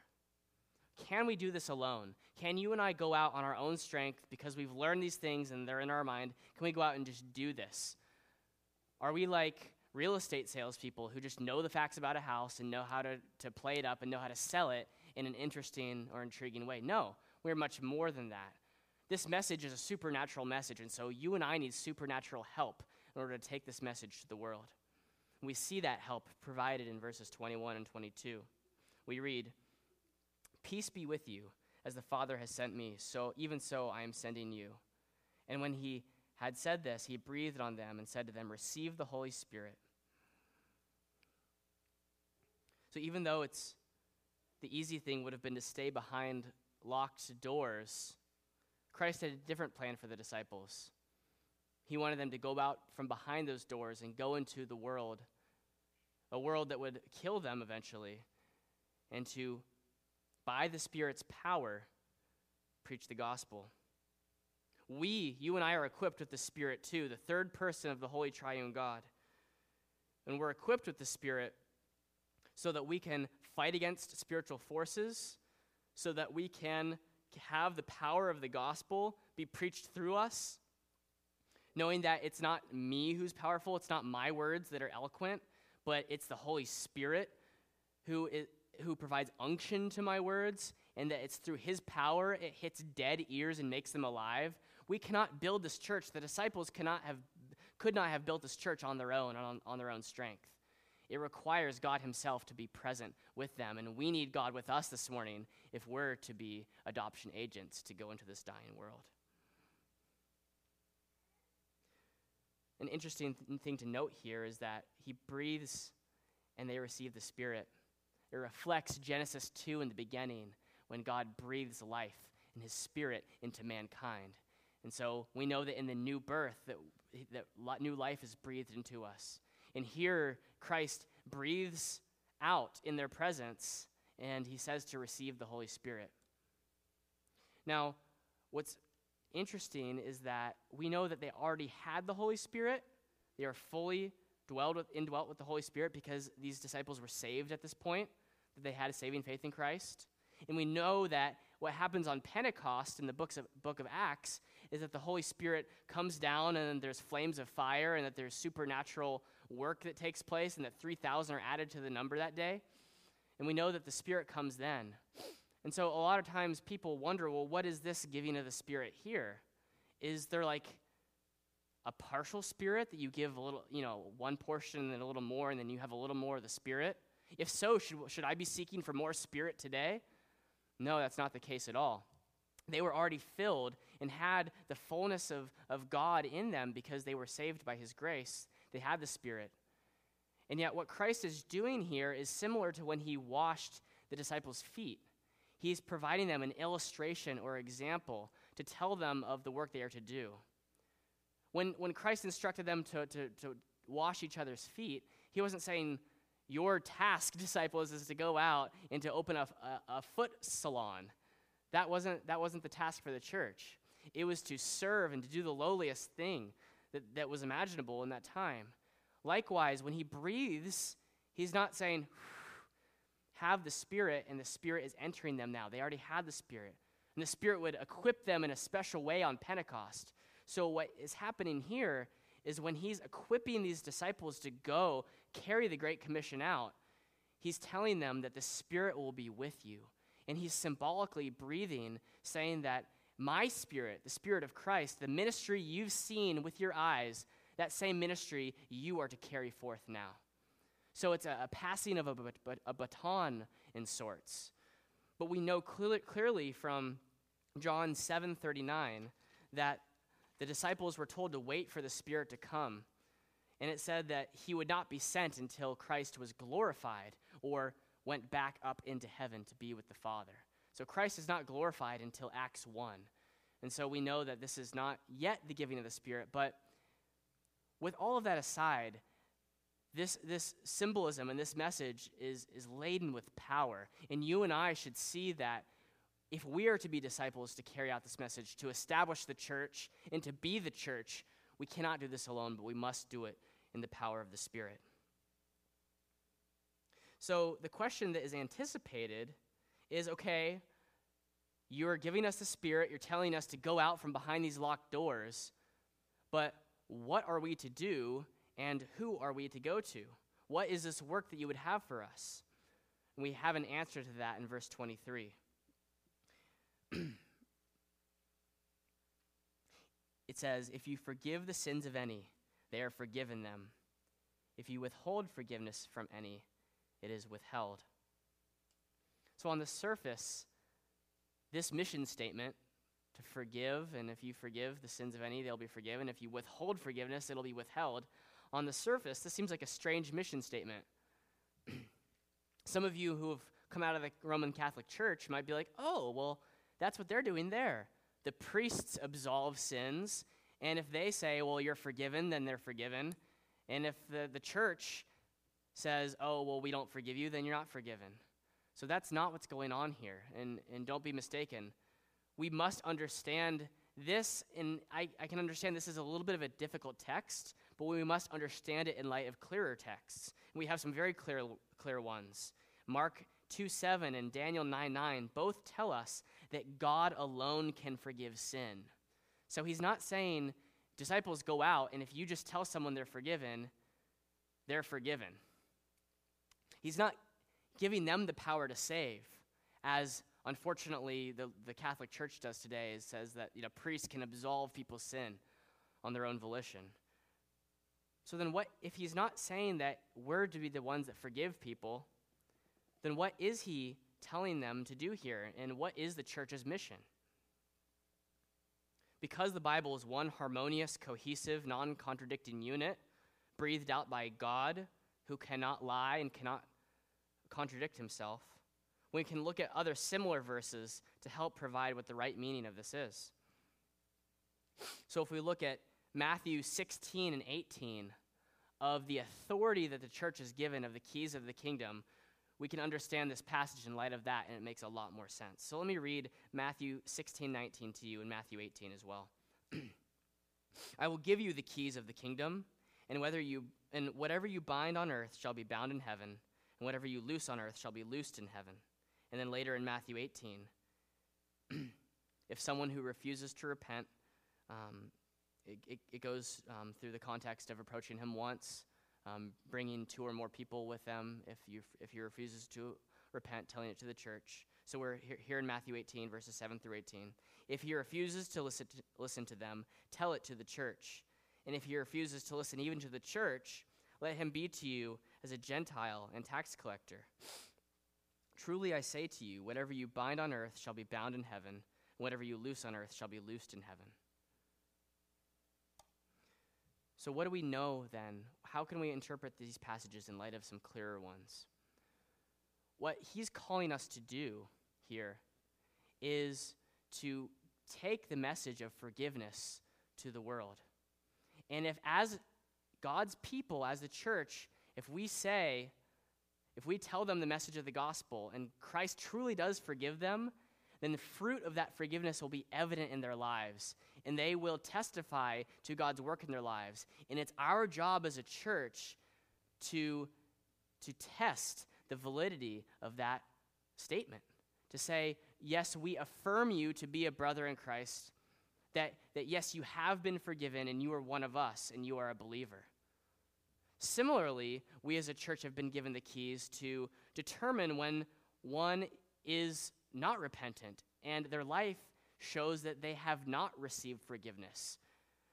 [SPEAKER 1] Can we do this alone? Can you and I go out on our own strength because we've learned these things and they're in our mind? Can we go out and just do this? Are we like real estate salespeople who just know the facts about a house and know how to, to play it up and know how to sell it in an interesting or intriguing way. No, we're much more than that. This message is a supernatural message, and so you and I need supernatural help in order to take this message to the world. We see that help provided in verses 21 and 22. We read, Peace be with you, as the Father has sent me, so even so I am sending you. And when he had said this, he breathed on them and said to them, Receive the Holy Spirit. So even though it's the easy thing would have been to stay behind locked doors, Christ had a different plan for the disciples. He wanted them to go out from behind those doors and go into the world, a world that would kill them eventually, and to, by the Spirit's power, preach the gospel we, you and I, are equipped with the Spirit too, the third person of the Holy Triune God. And we're equipped with the Spirit so that we can fight against spiritual forces, so that we can have the power of the gospel be preached through us, knowing that it's not me who's powerful, it's not my words that are eloquent, but it's the Holy Spirit who, is, who provides unction to my words, and that it's through his power it hits dead ears and makes them alive we cannot build this church. The disciples cannot have, could not have built this church on their own, on, on their own strength. It requires God Himself to be present with them, and we need God with us this morning if we're to be adoption agents to go into this dying world. An interesting th- thing to note here is that He breathes and they receive the Spirit. It reflects Genesis 2 in the beginning when God breathes life and His Spirit into mankind. And so we know that in the new birth, that, that new life is breathed into us. And here, Christ breathes out in their presence, and he says to receive the Holy Spirit. Now, what's interesting is that we know that they already had the Holy Spirit. They are fully dwelled with, indwelt with the Holy Spirit because these disciples were saved at this point, that they had a saving faith in Christ. And we know that what happens on Pentecost in the books of, book of Acts is that the Holy Spirit comes down and there's flames of fire and that there's supernatural work that takes place and that 3,000 are added to the number that day. And we know that the Spirit comes then. And so a lot of times people wonder, well, what is this giving of the Spirit here? Is there like a partial Spirit that you give a little, you know, one portion and then a little more and then you have a little more of the Spirit? If so, should, should I be seeking for more Spirit today? No, that's not the case at all. They were already filled and had the fullness of, of God in them because they were saved by His grace. They had the Spirit. And yet, what Christ is doing here is similar to when He washed the disciples' feet. He's providing them an illustration or example to tell them of the work they are to do. When, when Christ instructed them to, to, to wash each other's feet, He wasn't saying, Your task, disciples, is to go out and to open a, a, a foot salon. That wasn't, that wasn't the task for the church. It was to serve and to do the lowliest thing that, that was imaginable in that time. Likewise, when he breathes, he's not saying, have the Spirit, and the Spirit is entering them now. They already had the Spirit. And the Spirit would equip them in a special way on Pentecost. So, what is happening here is when he's equipping these disciples to go carry the Great Commission out, he's telling them that the Spirit will be with you. And he's symbolically breathing, saying that my spirit, the spirit of Christ, the ministry you've seen with your eyes, that same ministry you are to carry forth now. So it's a, a passing of a, a, baton in sorts. But we know clearly, clearly from John 7:39 that the disciples were told to wait for the Spirit to come. And it said that he would not be sent until Christ was glorified or went back up into heaven to be with the Father. So Christ is not glorified until Acts 1. And so we know that this is not yet the giving of the Spirit, but with all of that aside, this, this symbolism and this message is, is laden with power. And you and I should see that if we are to be disciples to carry out this message, to establish the church, and to be the church, we cannot do this alone, but we must do it in the power of the Spirit. So the question that is anticipated is okay, you're giving us the Spirit, you're telling us to go out from behind these locked doors, but what are we to do and who are we to go to? What is this work that you would have for us? And we have an answer to that in verse 23. it says, If you forgive the sins of any, they are forgiven them. If you withhold forgiveness from any, it is withheld. So, on the surface, this mission statement to forgive, and if you forgive the sins of any, they'll be forgiven. If you withhold forgiveness, it'll be withheld. On the surface, this seems like a strange mission statement. Some of you who have come out of the Roman Catholic Church might be like, oh, well, that's what they're doing there. The priests absolve sins, and if they say, well, you're forgiven, then they're forgiven. And if the, the church says, oh, well, we don't forgive you, then you're not forgiven. So that's not what's going on here. And, and don't be mistaken. We must understand this, and I, I can understand this is a little bit of a difficult text, but we must understand it in light of clearer texts. We have some very clear, clear ones. Mark 2 7 and Daniel 9 9 both tell us that God alone can forgive sin. So he's not saying, disciples go out, and if you just tell someone they're forgiven, they're forgiven. He's not giving them the power to save, as unfortunately the, the Catholic Church does today. It says that you know, priests can absolve people's sin on their own volition. So then, what if he's not saying that we're to be the ones that forgive people? Then what is he telling them to do here, and what is the church's mission? Because the Bible is one harmonious, cohesive, non contradicting unit, breathed out by God, who cannot lie and cannot contradict himself, we can look at other similar verses to help provide what the right meaning of this is. So if we look at Matthew 16 and 18, of the authority that the church is given of the keys of the kingdom, we can understand this passage in light of that, and it makes a lot more sense. So let me read Matthew 16, 19 to you and Matthew 18 as well. I will give you the keys of the kingdom, and whether you and whatever you bind on earth shall be bound in heaven, and whatever you loose on earth shall be loosed in heaven. And then later in Matthew 18, if someone who refuses to repent, um, it, it, it, goes um, through the context of approaching him once, um, bringing two or more people with them if, you, if he refuses to repent, telling it to the church. So we're here, in Matthew 18, verses 7 through 18. If he refuses to listen, to listen to them, tell it to the church. And if he refuses to listen even to the church, let him be to you as a Gentile and tax collector. Truly I say to you, whatever you bind on earth shall be bound in heaven, and whatever you loose on earth shall be loosed in heaven. So, what do we know then? How can we interpret these passages in light of some clearer ones? What he's calling us to do here is to take the message of forgiveness to the world. And if, as God's people, as the church, if we say, if we tell them the message of the gospel and Christ truly does forgive them, then the fruit of that forgiveness will be evident in their lives and they will testify to God's work in their lives. And it's our job as a church to, to test the validity of that statement. To say, yes, we affirm you to be a brother in Christ, that, that yes, you have been forgiven and you are one of us and you are a believer. Similarly, we as a church have been given the keys to determine when one is not repentant and their life shows that they have not received forgiveness.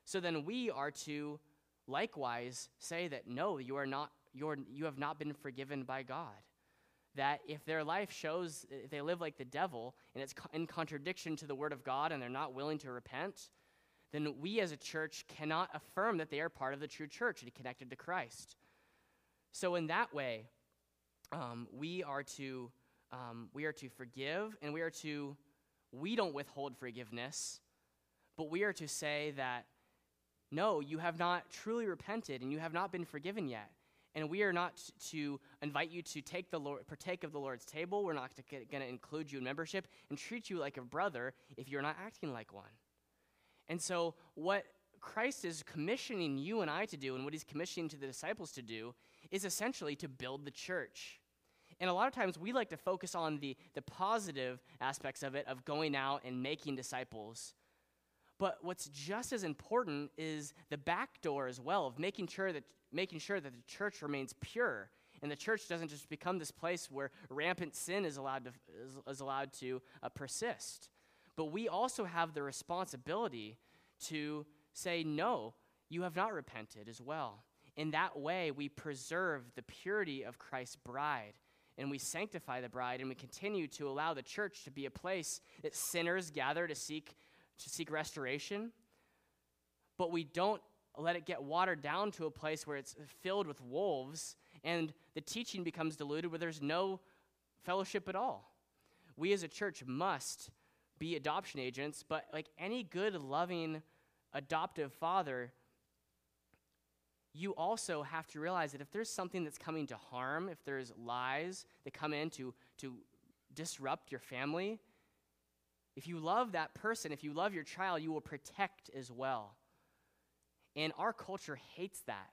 [SPEAKER 1] So then we are to likewise say that no, you are not you're, you have not been forgiven by God. That if their life shows they live like the devil and it's in contradiction to the word of God and they're not willing to repent, then we as a church cannot affirm that they are part of the true church and connected to Christ. So in that way, um, we are to um, we are to forgive and we are to we don't withhold forgiveness, but we are to say that no, you have not truly repented and you have not been forgiven yet. And we are not to invite you to take the Lord, partake of the Lord's table. We're not going to include you in membership and treat you like a brother if you're not acting like one. And so, what Christ is commissioning you and I to do, and what he's commissioning to the disciples to do, is essentially to build the church. And a lot of times we like to focus on the, the positive aspects of it, of going out and making disciples. But what's just as important is the back door as well, of making sure that, making sure that the church remains pure and the church doesn't just become this place where rampant sin is allowed to, is, is allowed to uh, persist. But we also have the responsibility to say, no, you have not repented as well. In that way, we preserve the purity of Christ's bride and we sanctify the bride and we continue to allow the church to be a place that sinners gather to seek to seek restoration but we don't let it get watered down to a place where it's filled with wolves and the teaching becomes diluted where there's no fellowship at all we as a church must be adoption agents but like any good loving adoptive father you also have to realize that if there's something that's coming to harm, if there's lies that come in to, to disrupt your family, if you love that person, if you love your child, you will protect as well. And our culture hates that.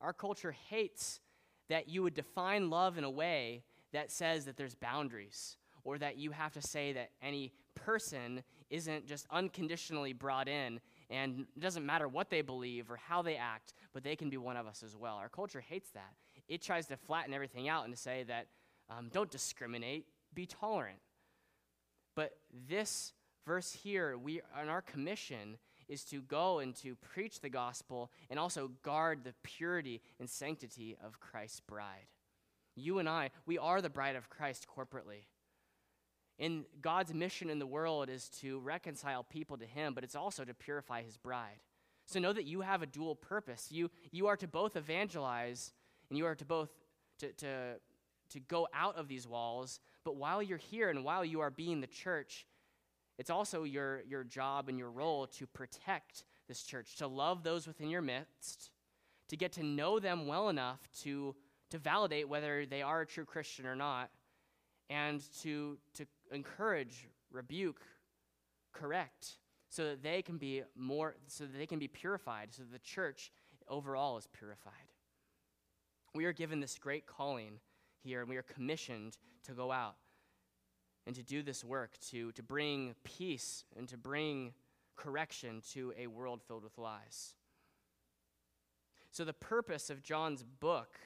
[SPEAKER 1] Our culture hates that you would define love in a way that says that there's boundaries or that you have to say that any person isn't just unconditionally brought in and it doesn't matter what they believe or how they act, but they can be one of us as well. Our culture hates that. It tries to flatten everything out and to say that um, don't discriminate, be tolerant. But this verse here, we on our commission is to go and to preach the gospel and also guard the purity and sanctity of Christ's bride. You and I, we are the bride of Christ corporately. And God's mission in the world is to reconcile people to Him, but it's also to purify His bride. So know that you have a dual purpose. You, you are to both evangelize and you are to both to, to, to go out of these walls, but while you're here and while you are being the church, it's also your, your job and your role to protect this church, to love those within your midst, to get to know them well enough to, to validate whether they are a true Christian or not, and to, to encourage, rebuke, correct, so that they can be more, so that they can be purified, so that the church overall is purified. We are given this great calling here, and we are commissioned to go out and to do this work, to, to bring peace and to bring correction to a world filled with lies. So, the purpose of John's book,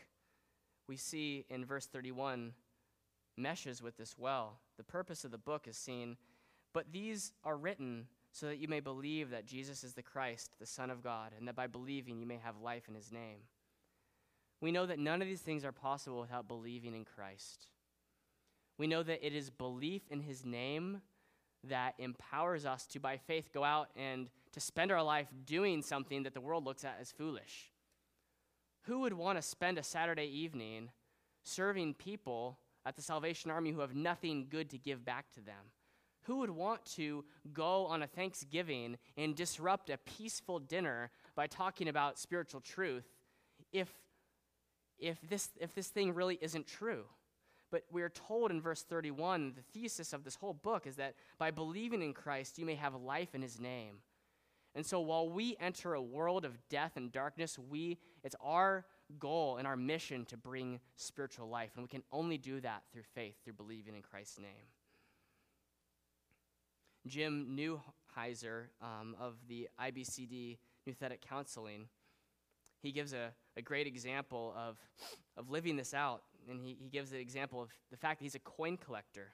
[SPEAKER 1] we see in verse 31, meshes with this well. The purpose of the book is seen, but these are written so that you may believe that Jesus is the Christ, the Son of God, and that by believing you may have life in his name. We know that none of these things are possible without believing in Christ. We know that it is belief in his name that empowers us to, by faith, go out and to spend our life doing something that the world looks at as foolish. Who would want to spend a Saturday evening serving people at the Salvation Army who have nothing good to give back to them? Who would want to go on a Thanksgiving and disrupt a peaceful dinner by talking about spiritual truth if, if, this, if this thing really isn't true? But we are told in verse 31, the thesis of this whole book is that by believing in Christ, you may have life in his name. And so while we enter a world of death and darkness, we, it's our goal and our mission to bring spiritual life. And we can only do that through faith, through believing in Christ's name. Jim Newheiser um, of the IBCD Nouthetic Counseling, he gives a, a great example of, of living this out. And he, he gives an example of the fact that he's a coin collector.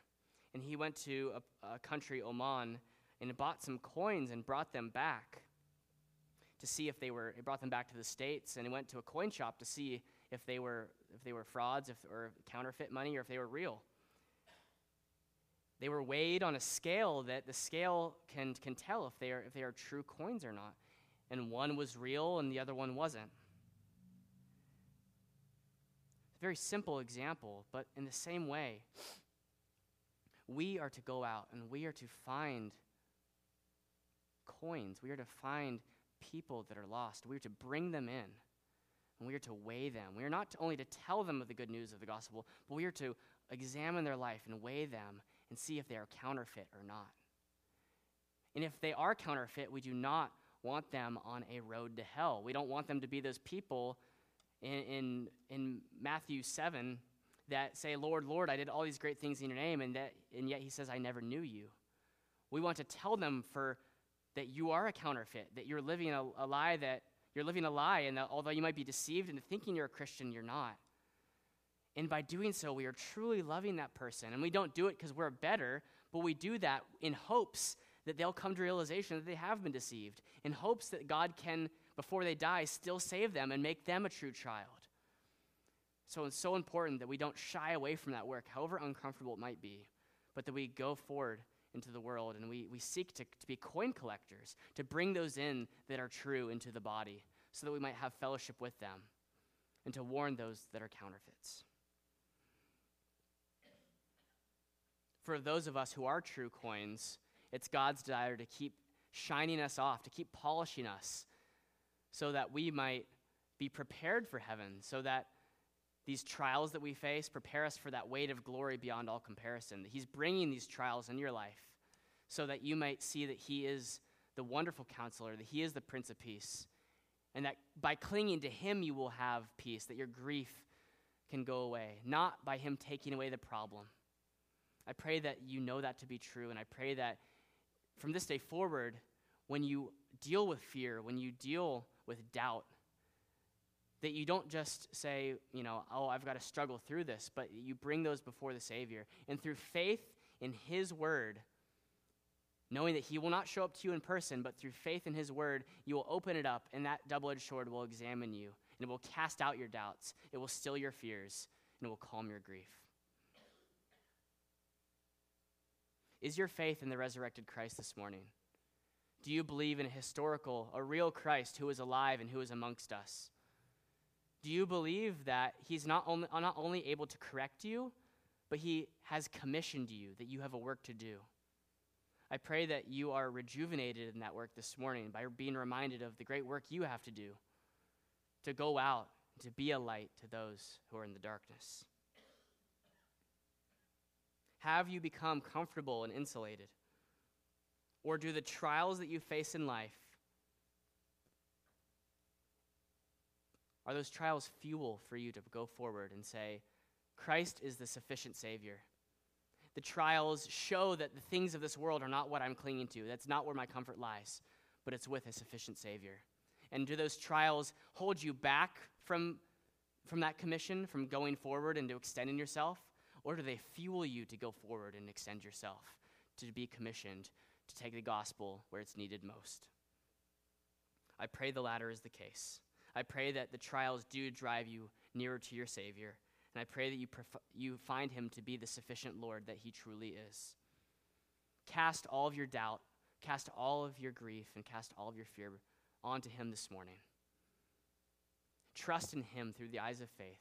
[SPEAKER 1] And he went to a, a country, Oman, and bought some coins and brought them back to see if they were, he brought them back to the States and he went to a coin shop to see if they were, if they were frauds if, or counterfeit money or if they were real. They were weighed on a scale that the scale can, can tell if they, are, if they are true coins or not. And one was real and the other one wasn't. Very simple example, but in the same way, we are to go out and we are to find coins. We are to find people that are lost. We are to bring them in and we are to weigh them. We are not only to tell them of the good news of the gospel, but we are to examine their life and weigh them and see if they are counterfeit or not. And if they are counterfeit, we do not want them on a road to hell. We don't want them to be those people in, in, in Matthew 7 that say, Lord, Lord, I did all these great things in your name, and, that, and yet he says, I never knew you. We want to tell them for that you are a counterfeit, that you're living a, a lie that you're living a lie, and that although you might be deceived into thinking you're a Christian, you're not. And by doing so, we are truly loving that person. And we don't do it because we're better, but we do that in hopes that they'll come to realization that they have been deceived, in hopes that God can, before they die, still save them and make them a true child. So it's so important that we don't shy away from that work, however uncomfortable it might be, but that we go forward into the world and we, we seek to, to be coin collectors, to bring those in that are true into the body, so that we might have fellowship with them, and to warn those that are counterfeits. For those of us who are true coins, it's God's desire to keep shining us off, to keep polishing us, so that we might be prepared for heaven, so that these trials that we face prepare us for that weight of glory beyond all comparison. That He's bringing these trials in your life so that you might see that He is the wonderful counselor, that He is the Prince of Peace, and that by clinging to Him you will have peace, that your grief can go away, not by Him taking away the problem. I pray that you know that to be true, and I pray that from this day forward, when you deal with fear, when you deal with doubt, that you don't just say, you know, oh, I've got to struggle through this, but you bring those before the Savior. And through faith in His Word, knowing that He will not show up to you in person, but through faith in His Word, you will open it up, and that double edged sword will examine you, and it will cast out your doubts, it will still your fears, and it will calm your grief. Is your faith in the resurrected Christ this morning? Do you believe in a historical, a real Christ who is alive and who is amongst us? Do you believe that He's not only, uh, not only able to correct you, but He has commissioned you, that you have a work to do? I pray that you are rejuvenated in that work this morning by being reminded of the great work you have to do to go out, to be a light to those who are in the darkness. Have you become comfortable and insulated? Or do the trials that you face in life Are those trials fuel for you to go forward and say, Christ is the sufficient Savior? The trials show that the things of this world are not what I'm clinging to. That's not where my comfort lies, but it's with a sufficient Savior. And do those trials hold you back from, from that commission, from going forward and to extending yourself? Or do they fuel you to go forward and extend yourself, to be commissioned, to take the gospel where it's needed most? I pray the latter is the case. I pray that the trials do drive you nearer to your Savior. And I pray that you, pref- you find him to be the sufficient Lord that he truly is. Cast all of your doubt, cast all of your grief, and cast all of your fear onto him this morning. Trust in him through the eyes of faith,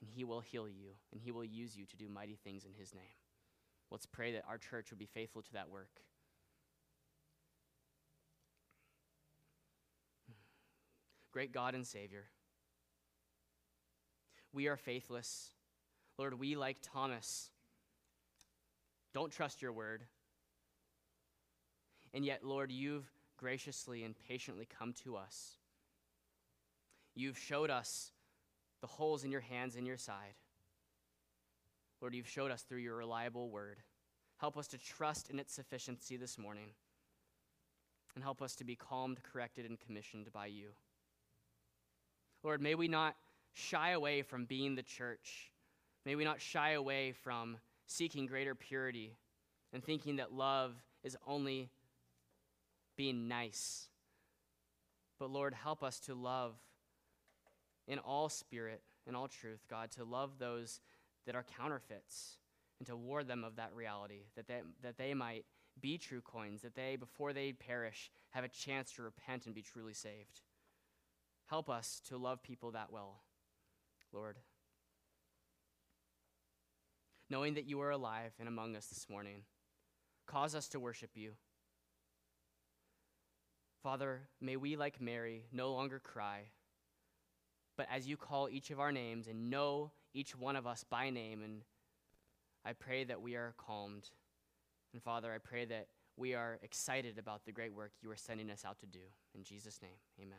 [SPEAKER 1] and he will heal you, and he will use you to do mighty things in his name. Let's pray that our church would be faithful to that work. Great God and Savior. We are faithless. Lord, we, like Thomas, don't trust your word. And yet, Lord, you've graciously and patiently come to us. You've showed us the holes in your hands and your side. Lord, you've showed us through your reliable word. Help us to trust in its sufficiency this morning. And help us to be calmed, corrected, and commissioned by you. Lord, may we not shy away from being the church. May we not shy away from seeking greater purity and thinking that love is only being nice. But Lord, help us to love in all spirit, in all truth, God, to love those that are counterfeits and to ward them of that reality, that they, that they might be true coins, that they, before they perish, have a chance to repent and be truly saved. Help us to love people that well, Lord. Knowing that you are alive and among us this morning, cause us to worship you. Father, may we, like Mary, no longer cry, but as you call each of our names and know each one of us by name, and I pray that we are calmed. And Father, I pray that we are excited about the great work you are sending us out to do. In Jesus' name, amen.